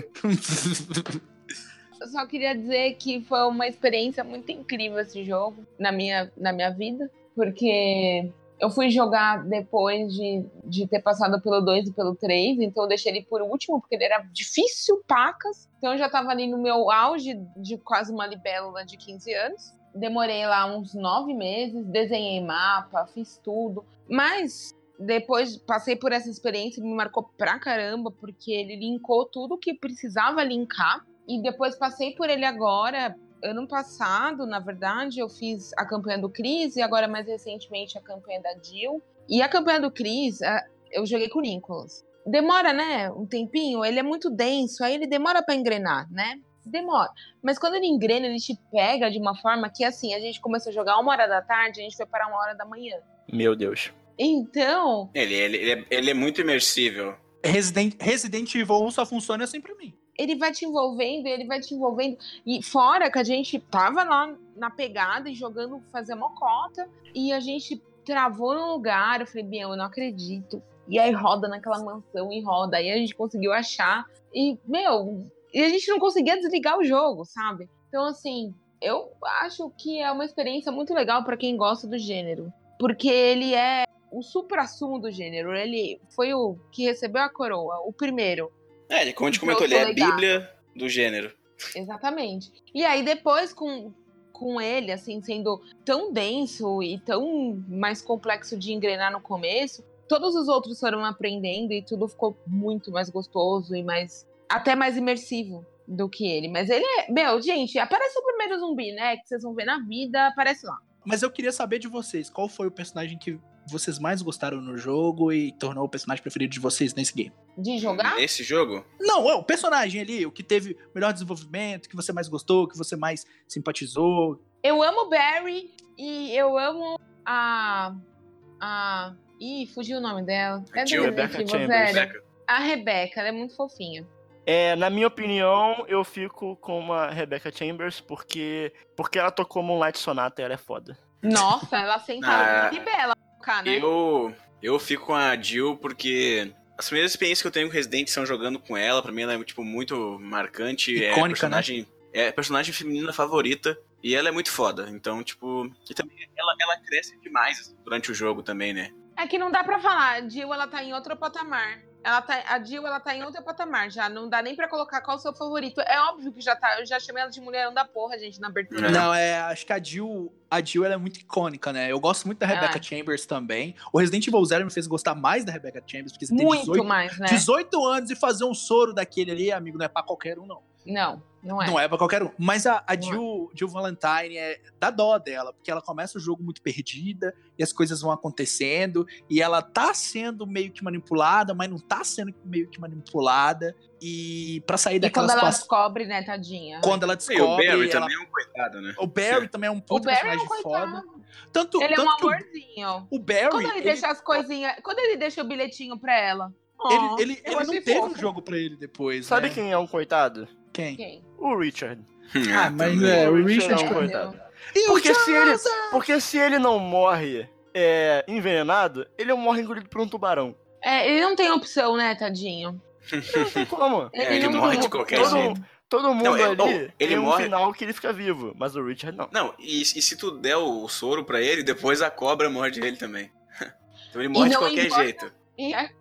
Eu só queria dizer que foi uma experiência muito incrível esse jogo na minha, na minha vida. Porque eu fui jogar depois de, de ter passado pelo 2 e pelo 3, então eu deixei ele por último, porque ele era difícil, pacas. Então eu já tava ali no meu auge de quase uma libélula de 15 anos. Demorei lá uns nove meses, desenhei mapa, fiz tudo. Mas depois passei por essa experiência, me marcou pra caramba, porque ele linkou tudo que precisava linkar. E depois passei por ele agora, ano passado, na verdade, eu fiz a campanha do Chris e agora mais recentemente a campanha da Jill. E a campanha do Chris, a- eu joguei com o Nicholas. Demora, né, um tempinho, ele é muito denso, aí ele demora pra engrenar, né? Demora. Mas quando ele engrena, ele te pega de uma forma que, assim, a gente começou a jogar uma hora da tarde, a gente foi parar uma hora da manhã. Meu Deus. Então, Ele, ele, ele, é, ele é muito imersível. Resident, Resident Evil 1 só funciona assim pra mim. ele vai te envolvendo, ele vai te envolvendo. E fora que a gente tava lá na pegada e jogando, fazer mocota, e a gente travou no lugar. Eu falei, meu, eu não acredito. E aí roda naquela mansão e roda. Aí a gente conseguiu achar. E, meu, e a gente não conseguia desligar o jogo, sabe? Então, assim, eu acho que é uma experiência muito legal pra quem gosta do gênero. Porque ele é o supra-sumo do gênero. Ele foi o que recebeu a coroa, o primeiro. É, ele- como a gente comentou, ele é a bíblia do gênero. Exatamente. E aí depois com, com ele, assim, sendo tão denso e tão mais complexo de engrenar no começo, todos os outros foram aprendendo e tudo ficou muito mais gostoso e mais. Até mais imersivo do que ele. Mas ele é. Meu, gente, aparece o primeiro zumbi, né? Que vocês vão ver na vida, aparece lá. Mas eu queria saber de vocês, qual foi o personagem que vocês mais gostaram no jogo e tornou o personagem preferido de vocês nesse game? De jogar? Nesse jogo? Não, é o personagem ali, o que teve melhor desenvolvimento, que você mais gostou, que você mais simpatizou. Eu amo o Barry e eu amo a. A. Ih, fugiu o nome dela. A É Jill. Evil, Chambers. Rebeca. A Rebeca, ela é muito fofinha. É, na minha opinião, eu fico com a Rebecca Chambers porque porque ela tocou Moonlight Sonata e ela é foda. Nossa, ela senta Ah, muito bela, cara, né? Eu, eu fico com a Jill porque as primeiras experiências que eu tenho com Resident são jogando com ela. Pra mim, ela é tipo, muito marcante. é a Icônica, né? personagem, É a personagem feminina favorita. E ela é muito foda. Então, tipo. E também ela, ela cresce demais durante o jogo também, né? É que não dá pra falar. A Jill, ela tá em outro patamar. Ela tá, a Jill, ela tá em outro patamar já. Não dá nem pra colocar qual é o seu favorito. É óbvio que já tá. Eu já chamei ela de mulherão da porra, gente, na abertura. É. Não, é, acho que a Jill, a Jill ela é muito icônica, né? Eu gosto muito da Rebecca Ah. Chambers também. O Resident Evil Zero me fez gostar mais da Rebecca Chambers, porque você tem Muito 18, mais, né? 18 anos e fazer um soro daquele ali, amigo, não é pra qualquer um, não. Não, não é. Não é pra qualquer um. Mas a, a Jill, Jill Valentine é dá dó dela, porque ela começa o jogo muito perdida e as coisas vão acontecendo e ela tá sendo meio que manipulada, mas não tá sendo meio que manipulada. E pra sair E daquela quando ela situação. descobre, né, tadinha? Quando ela E o descobre. Barry ela- também é um coitado, né? O Barry também é um O puto Barry é um personagem foda. coitado. Tanto, Ele é um tanto que o- amorzinho. o Barry. Quando ele, ele- deixa as coisinhas. Quando ele deixa o bilhetinho pra ela. Ele, Oh, ele, ele não teve fofo. um jogo pra ele depois. Sabe né? quem é um coitado? Quem? Quem? O Richard. Ah, mas também. é, o Richard. é um Meu coitado. E o Porque se ele, porque se ele não morre é, envenenado, ele morre engolido por um tubarão. É, ele não tem opção, né, tadinho? Não tem como. É, ele não morre de qualquer opção. jeito. Todo mundo Não, é- ali oh, ele tem um morre- final que ele fica vivo, mas o Richard não. Não, e, e se tu der o soro pra ele, depois a cobra morde ele também. Então ele morre de não qualquer importa. jeito. E assim,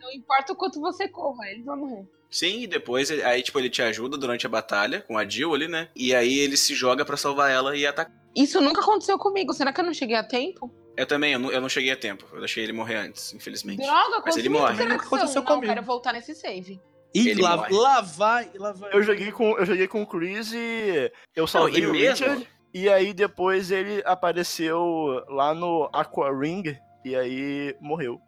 não importa o quanto você corra, ele vai morrer. Sim, e depois ele- aí, tipo, ele te ajuda durante a batalha com a Jill ali, né? E aí ele se joga pra salvar ela e atacar. Isso nunca aconteceu comigo. Será que eu não cheguei a tempo? Eu também, eu não, eu não cheguei a tempo. Eu deixei ele morrer antes, infelizmente. Droga, Mas ele morre. será que Nunca aconteceu? Não, comigo. quero voltar nesse save. E lá, morre. lá vai, lá vai. Eu joguei com, eu joguei com o Chris e eu salvei e o mesmo? Richard. E aí depois ele apareceu lá no Aqua Ring e aí morreu.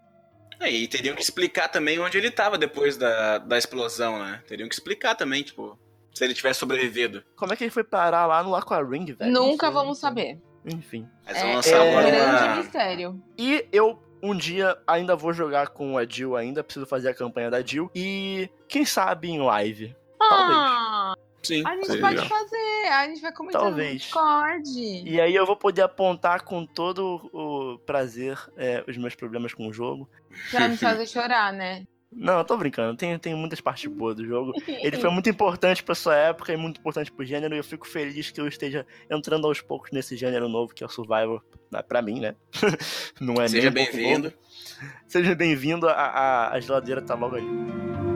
É, e teriam que explicar também onde ele tava depois da, da explosão, né? Teriam que explicar também, tipo, se ele tivesse sobrevivido. Como é que ele foi parar lá no Aqua Ring, velho? Nunca Não sei. vamos saber. Enfim. Mas É, é lançar um agora grande uma... mistério. E eu um dia ainda vou jogar com a Jill ainda, preciso fazer a campanha da Jill. E quem sabe em live. Talvez. Sim, a gente seria pode legal. fazer. A gente vai comentar Talvez. no Discord. E aí eu vou poder apontar com todo o prazer é, os meus problemas com o jogo. Pra me fazer chorar, né? Não, eu tô brincando, tem, tem muitas partes boas do jogo. Ele foi muito importante pra sua época e muito importante pro gênero, e eu fico feliz que eu esteja entrando aos poucos nesse gênero novo que é o Survival, né, pra mim, né? Não é Seja bem-vindo. Seja bem-vindo, a, a, a geladeira tá logo ali.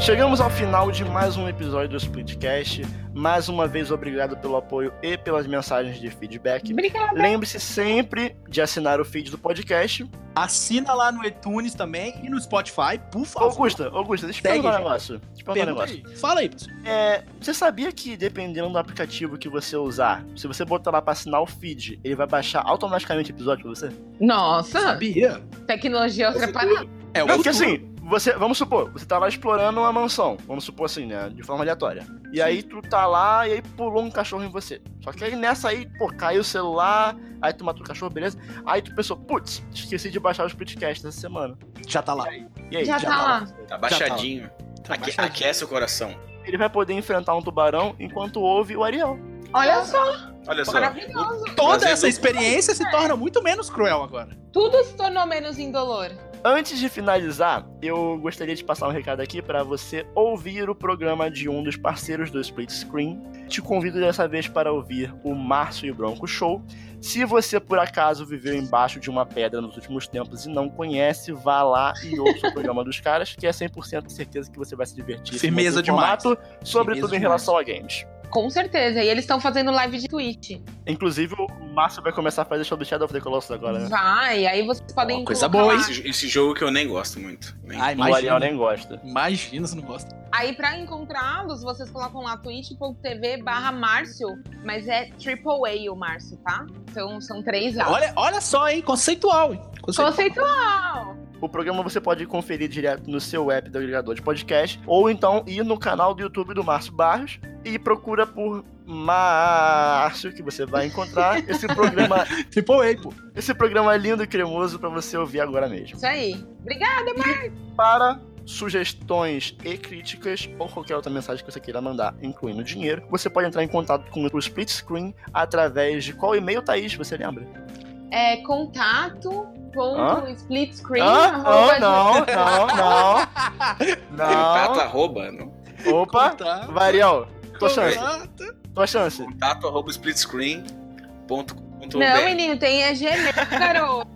Chegamos ao final de mais um episódio do Splitcast. Mais uma vez, obrigado pelo apoio e pelas mensagens de feedback. Obrigada. Lembre-se sempre de assinar o feed do podcast. Assina lá no iTunes também e no Spotify, por favor. Augusta, Augusta, deixa eu perguntar um negócio. Deixa eu perguntar um negócio. aí. Fala aí, pessoal. É, você sabia que dependendo do aplicativo que você usar, se você botar lá pra assinar o feed, ele vai baixar automaticamente o episódio pra você? Nossa, Sabia? tecnologia ultrapassada. É o Não, porque futuro. assim, você, vamos supor, você tá lá explorando uma mansão, vamos supor assim, né, de forma aleatória. E aí tu tá lá e aí pulou um cachorro em você. Só que aí nessa aí, pô, caiu o celular, aí tu matou o cachorro, beleza? Aí tu pensou, putz, esqueci de baixar o Splitcast dessa semana. Já tá lá. E aí? Já, já tá tá lá. Tá baixadinho. Tá Aque- baixadinho. aquece o coração. Ele vai poder enfrentar um tubarão enquanto ouve o Ariel. Olha só, Olha só. maravilhoso. Toda Prazer essa experiência se torna muito menos cruel agora. Tudo se tornou menos indolor. Antes de finalizar, eu gostaria de passar um recado aqui para você ouvir o programa de um dos parceiros do Split Screen. Te convido dessa vez para ouvir o Márcio e o Bronco Show. Se você por acaso viveu embaixo de uma pedra nos últimos tempos e não conhece, vá lá e ouça o programa dos caras, que é 100% de certeza que você vai se divertir. Firmeza o demais. formato, sobretudo Firmeza em relação a games. Com certeza. E eles estão fazendo live de Twitch. Inclusive, o Márcio vai começar a fazer show do Shadow of the Colossus agora, né? Vai, aí vocês podem. Ó, coisa boa, lá. Esse, esse jogo que eu nem gosto muito. Nem- Ai, O Ariel nem gosta. Imagina se não gosta. Aí pra encontrá-los, vocês colocam lá twitch.tv barra Márcio, mas é triple A o Márcio, tá? Então são três A. Olha, olha só, hein? Conceitual, hein? Conceitual. Conceitual! O programa você pode conferir direto no seu app do agregador de podcast, ou então ir no canal do YouTube do Márcio Barros e procura por Márcio, que você vai encontrar esse programa, Triple A, pô. esse programa lindo e cremoso para você ouvir agora mesmo. Isso aí. Obrigada, Para sugestões e críticas ou qualquer outra mensagem que você queira mandar, incluindo dinheiro, você pode entrar em contato com o Split Screen através de qual e-mail, Thaís, você lembra? É contato ponto Hã? split screen Ah, arroba ah, não, não, não. Contato Não. arroba, não. Opa, Contato. Variel, tua chance, tua chance. Contato arroba splitscreen.com.br. Não, menino, tem é Gmail, garoto.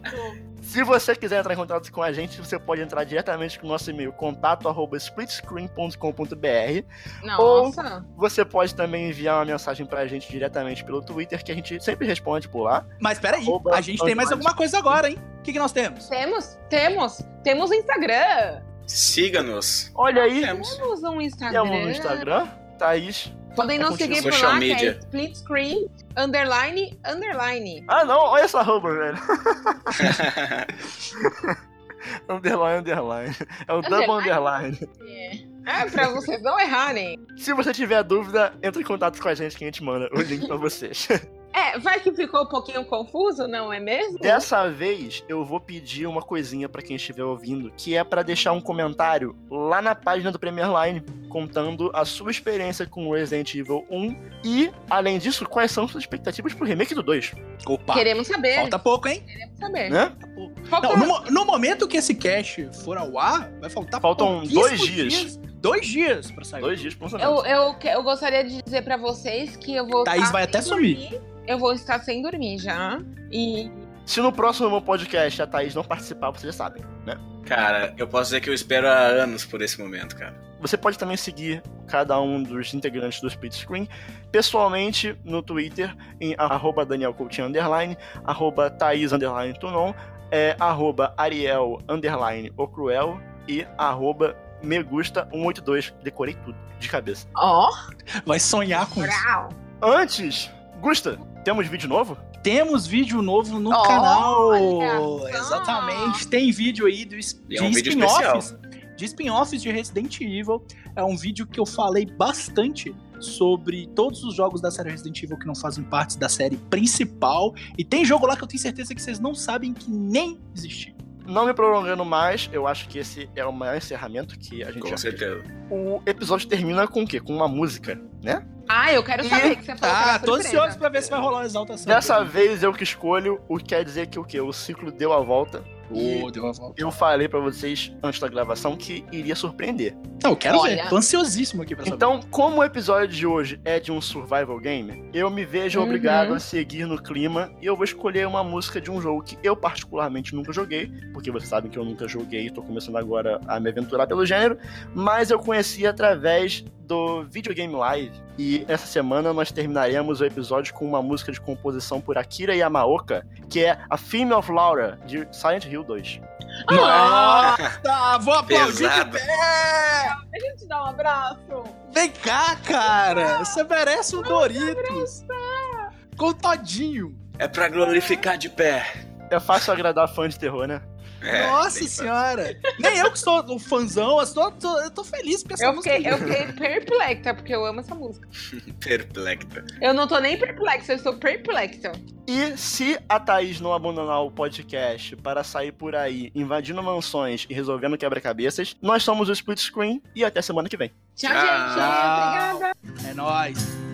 Se você quiser entrar em contato com a gente, você pode entrar diretamente com o nosso e-mail contato@splitscreen.com.br. Nossa. Você pode também enviar uma mensagem pra gente diretamente pelo Twitter, que a gente sempre responde por lá. Mas peraí, Arroba a gente tem mais alguma coisa agora, hein? O que, que nós temos? Temos, temos. Temos o Instagram. Siga-nos. Olha aí, Temos. Temos um Instagram. temos no Instagram, Thaís. Podem nos seguir por lá, media. que é split screen, underline, underline. Ah não, olha essa arroba, velho. underline, underline. É o double underline. É, pra vocês não errarem. Se você tiver dúvida, entre em contato com a gente que a gente manda o link pra vocês. É, vai que ficou um pouquinho confuso, não é mesmo? Dessa vez, eu vou pedir uma coisinha pra quem estiver ouvindo, que é pra deixar um comentário lá na página do Premier Line, contando a sua experiência com Resident Evil 1 e, além disso, quais são suas expectativas pro remake do 2, Opa, Queremos saber. falta pouco, hein? Queremos saber. né? Falta- Não, no, no momento que esse cast for ao ar, vai faltar Faltam dois dias. Dois dias pra sair. Dois dias pro lançamento. Eu, eu, eu gostaria de dizer pra vocês que eu vou. Thaís estar vai até sumir. Eu vou estar sem dormir já. E. Se no próximo podcast a Thaís não participar, vocês já sabem, né? Cara, eu posso dizer que eu espero há anos por esse momento, cara. Você pode também seguir cada um dos integrantes do Split Screen pessoalmente no Twitter em arroba Daniel Coutinho underline, arroba Thaís underline Tunon, é, arroba Ariel underline O Cruel e arroba Megusta182. Decorei tudo de cabeça. Ó, Vai sonhar com isso. brau. Antes, Gusta, temos vídeo novo? Temos vídeo novo no Olha canal. Exatamente. Tem vídeo aí do, E de é um spin-offs. De spin-offs de Resident Evil. É um vídeo que eu falei bastante sobre todos os jogos da série Resident Evil que não fazem parte da série principal. E tem jogo lá que eu tenho certeza que vocês não sabem que nem existiu. Não me prolongando mais, eu acho que esse é o maior encerramento que a gente Com já fez. certeza. O episódio termina com o quê? Com uma música, né? Ah, eu quero saber E- que você falou que Ah, tô ansioso pra ver se vai rolar uma exaltação. Dessa vez eu que escolho, o que quer dizer que o quê? O ciclo deu a volta. Deu volta. eu falei pra vocês antes da gravação que iria surpreender. Não, eu quero Olha. ver. Tô ansiosíssimo aqui pra saber. Então, como o episódio de hoje é de um survival game, eu me vejo Uhum. obrigado a seguir no clima e eu vou escolher uma música de um jogo que eu particularmente nunca joguei, porque vocês sabem que eu nunca joguei e tô começando agora a me aventurar pelo gênero, mas eu conheci através do Videogame Live. E essa semana nós terminaremos o episódio com uma música de composição por Akira Yamaoka, que é a Theme of Laura, de Silent Hill 2. Nossa, vou aplaudir de Pesado. pé! A gente dá um abraço. Vem cá, cara! Você merece um Doritos! Com todinho! É pra glorificar de pé. É fácil agradar fã de terror, né? É, Nossa senhora! Nem eu que sou um fãzão, eu tô, tô- eu tô feliz porque essa Eu música fiquei, eu fiquei perplexa, porque eu amo essa música. Perplecta. Eu não tô nem perplexa, eu estou perplexa. E se a Thaís não abandonar o podcast para sair por aí invadindo mansões e resolvendo quebra-cabeças, nós somos o Split Screen e até semana que vem. Tchau, Tchau. gente. Obrigada. É nóis!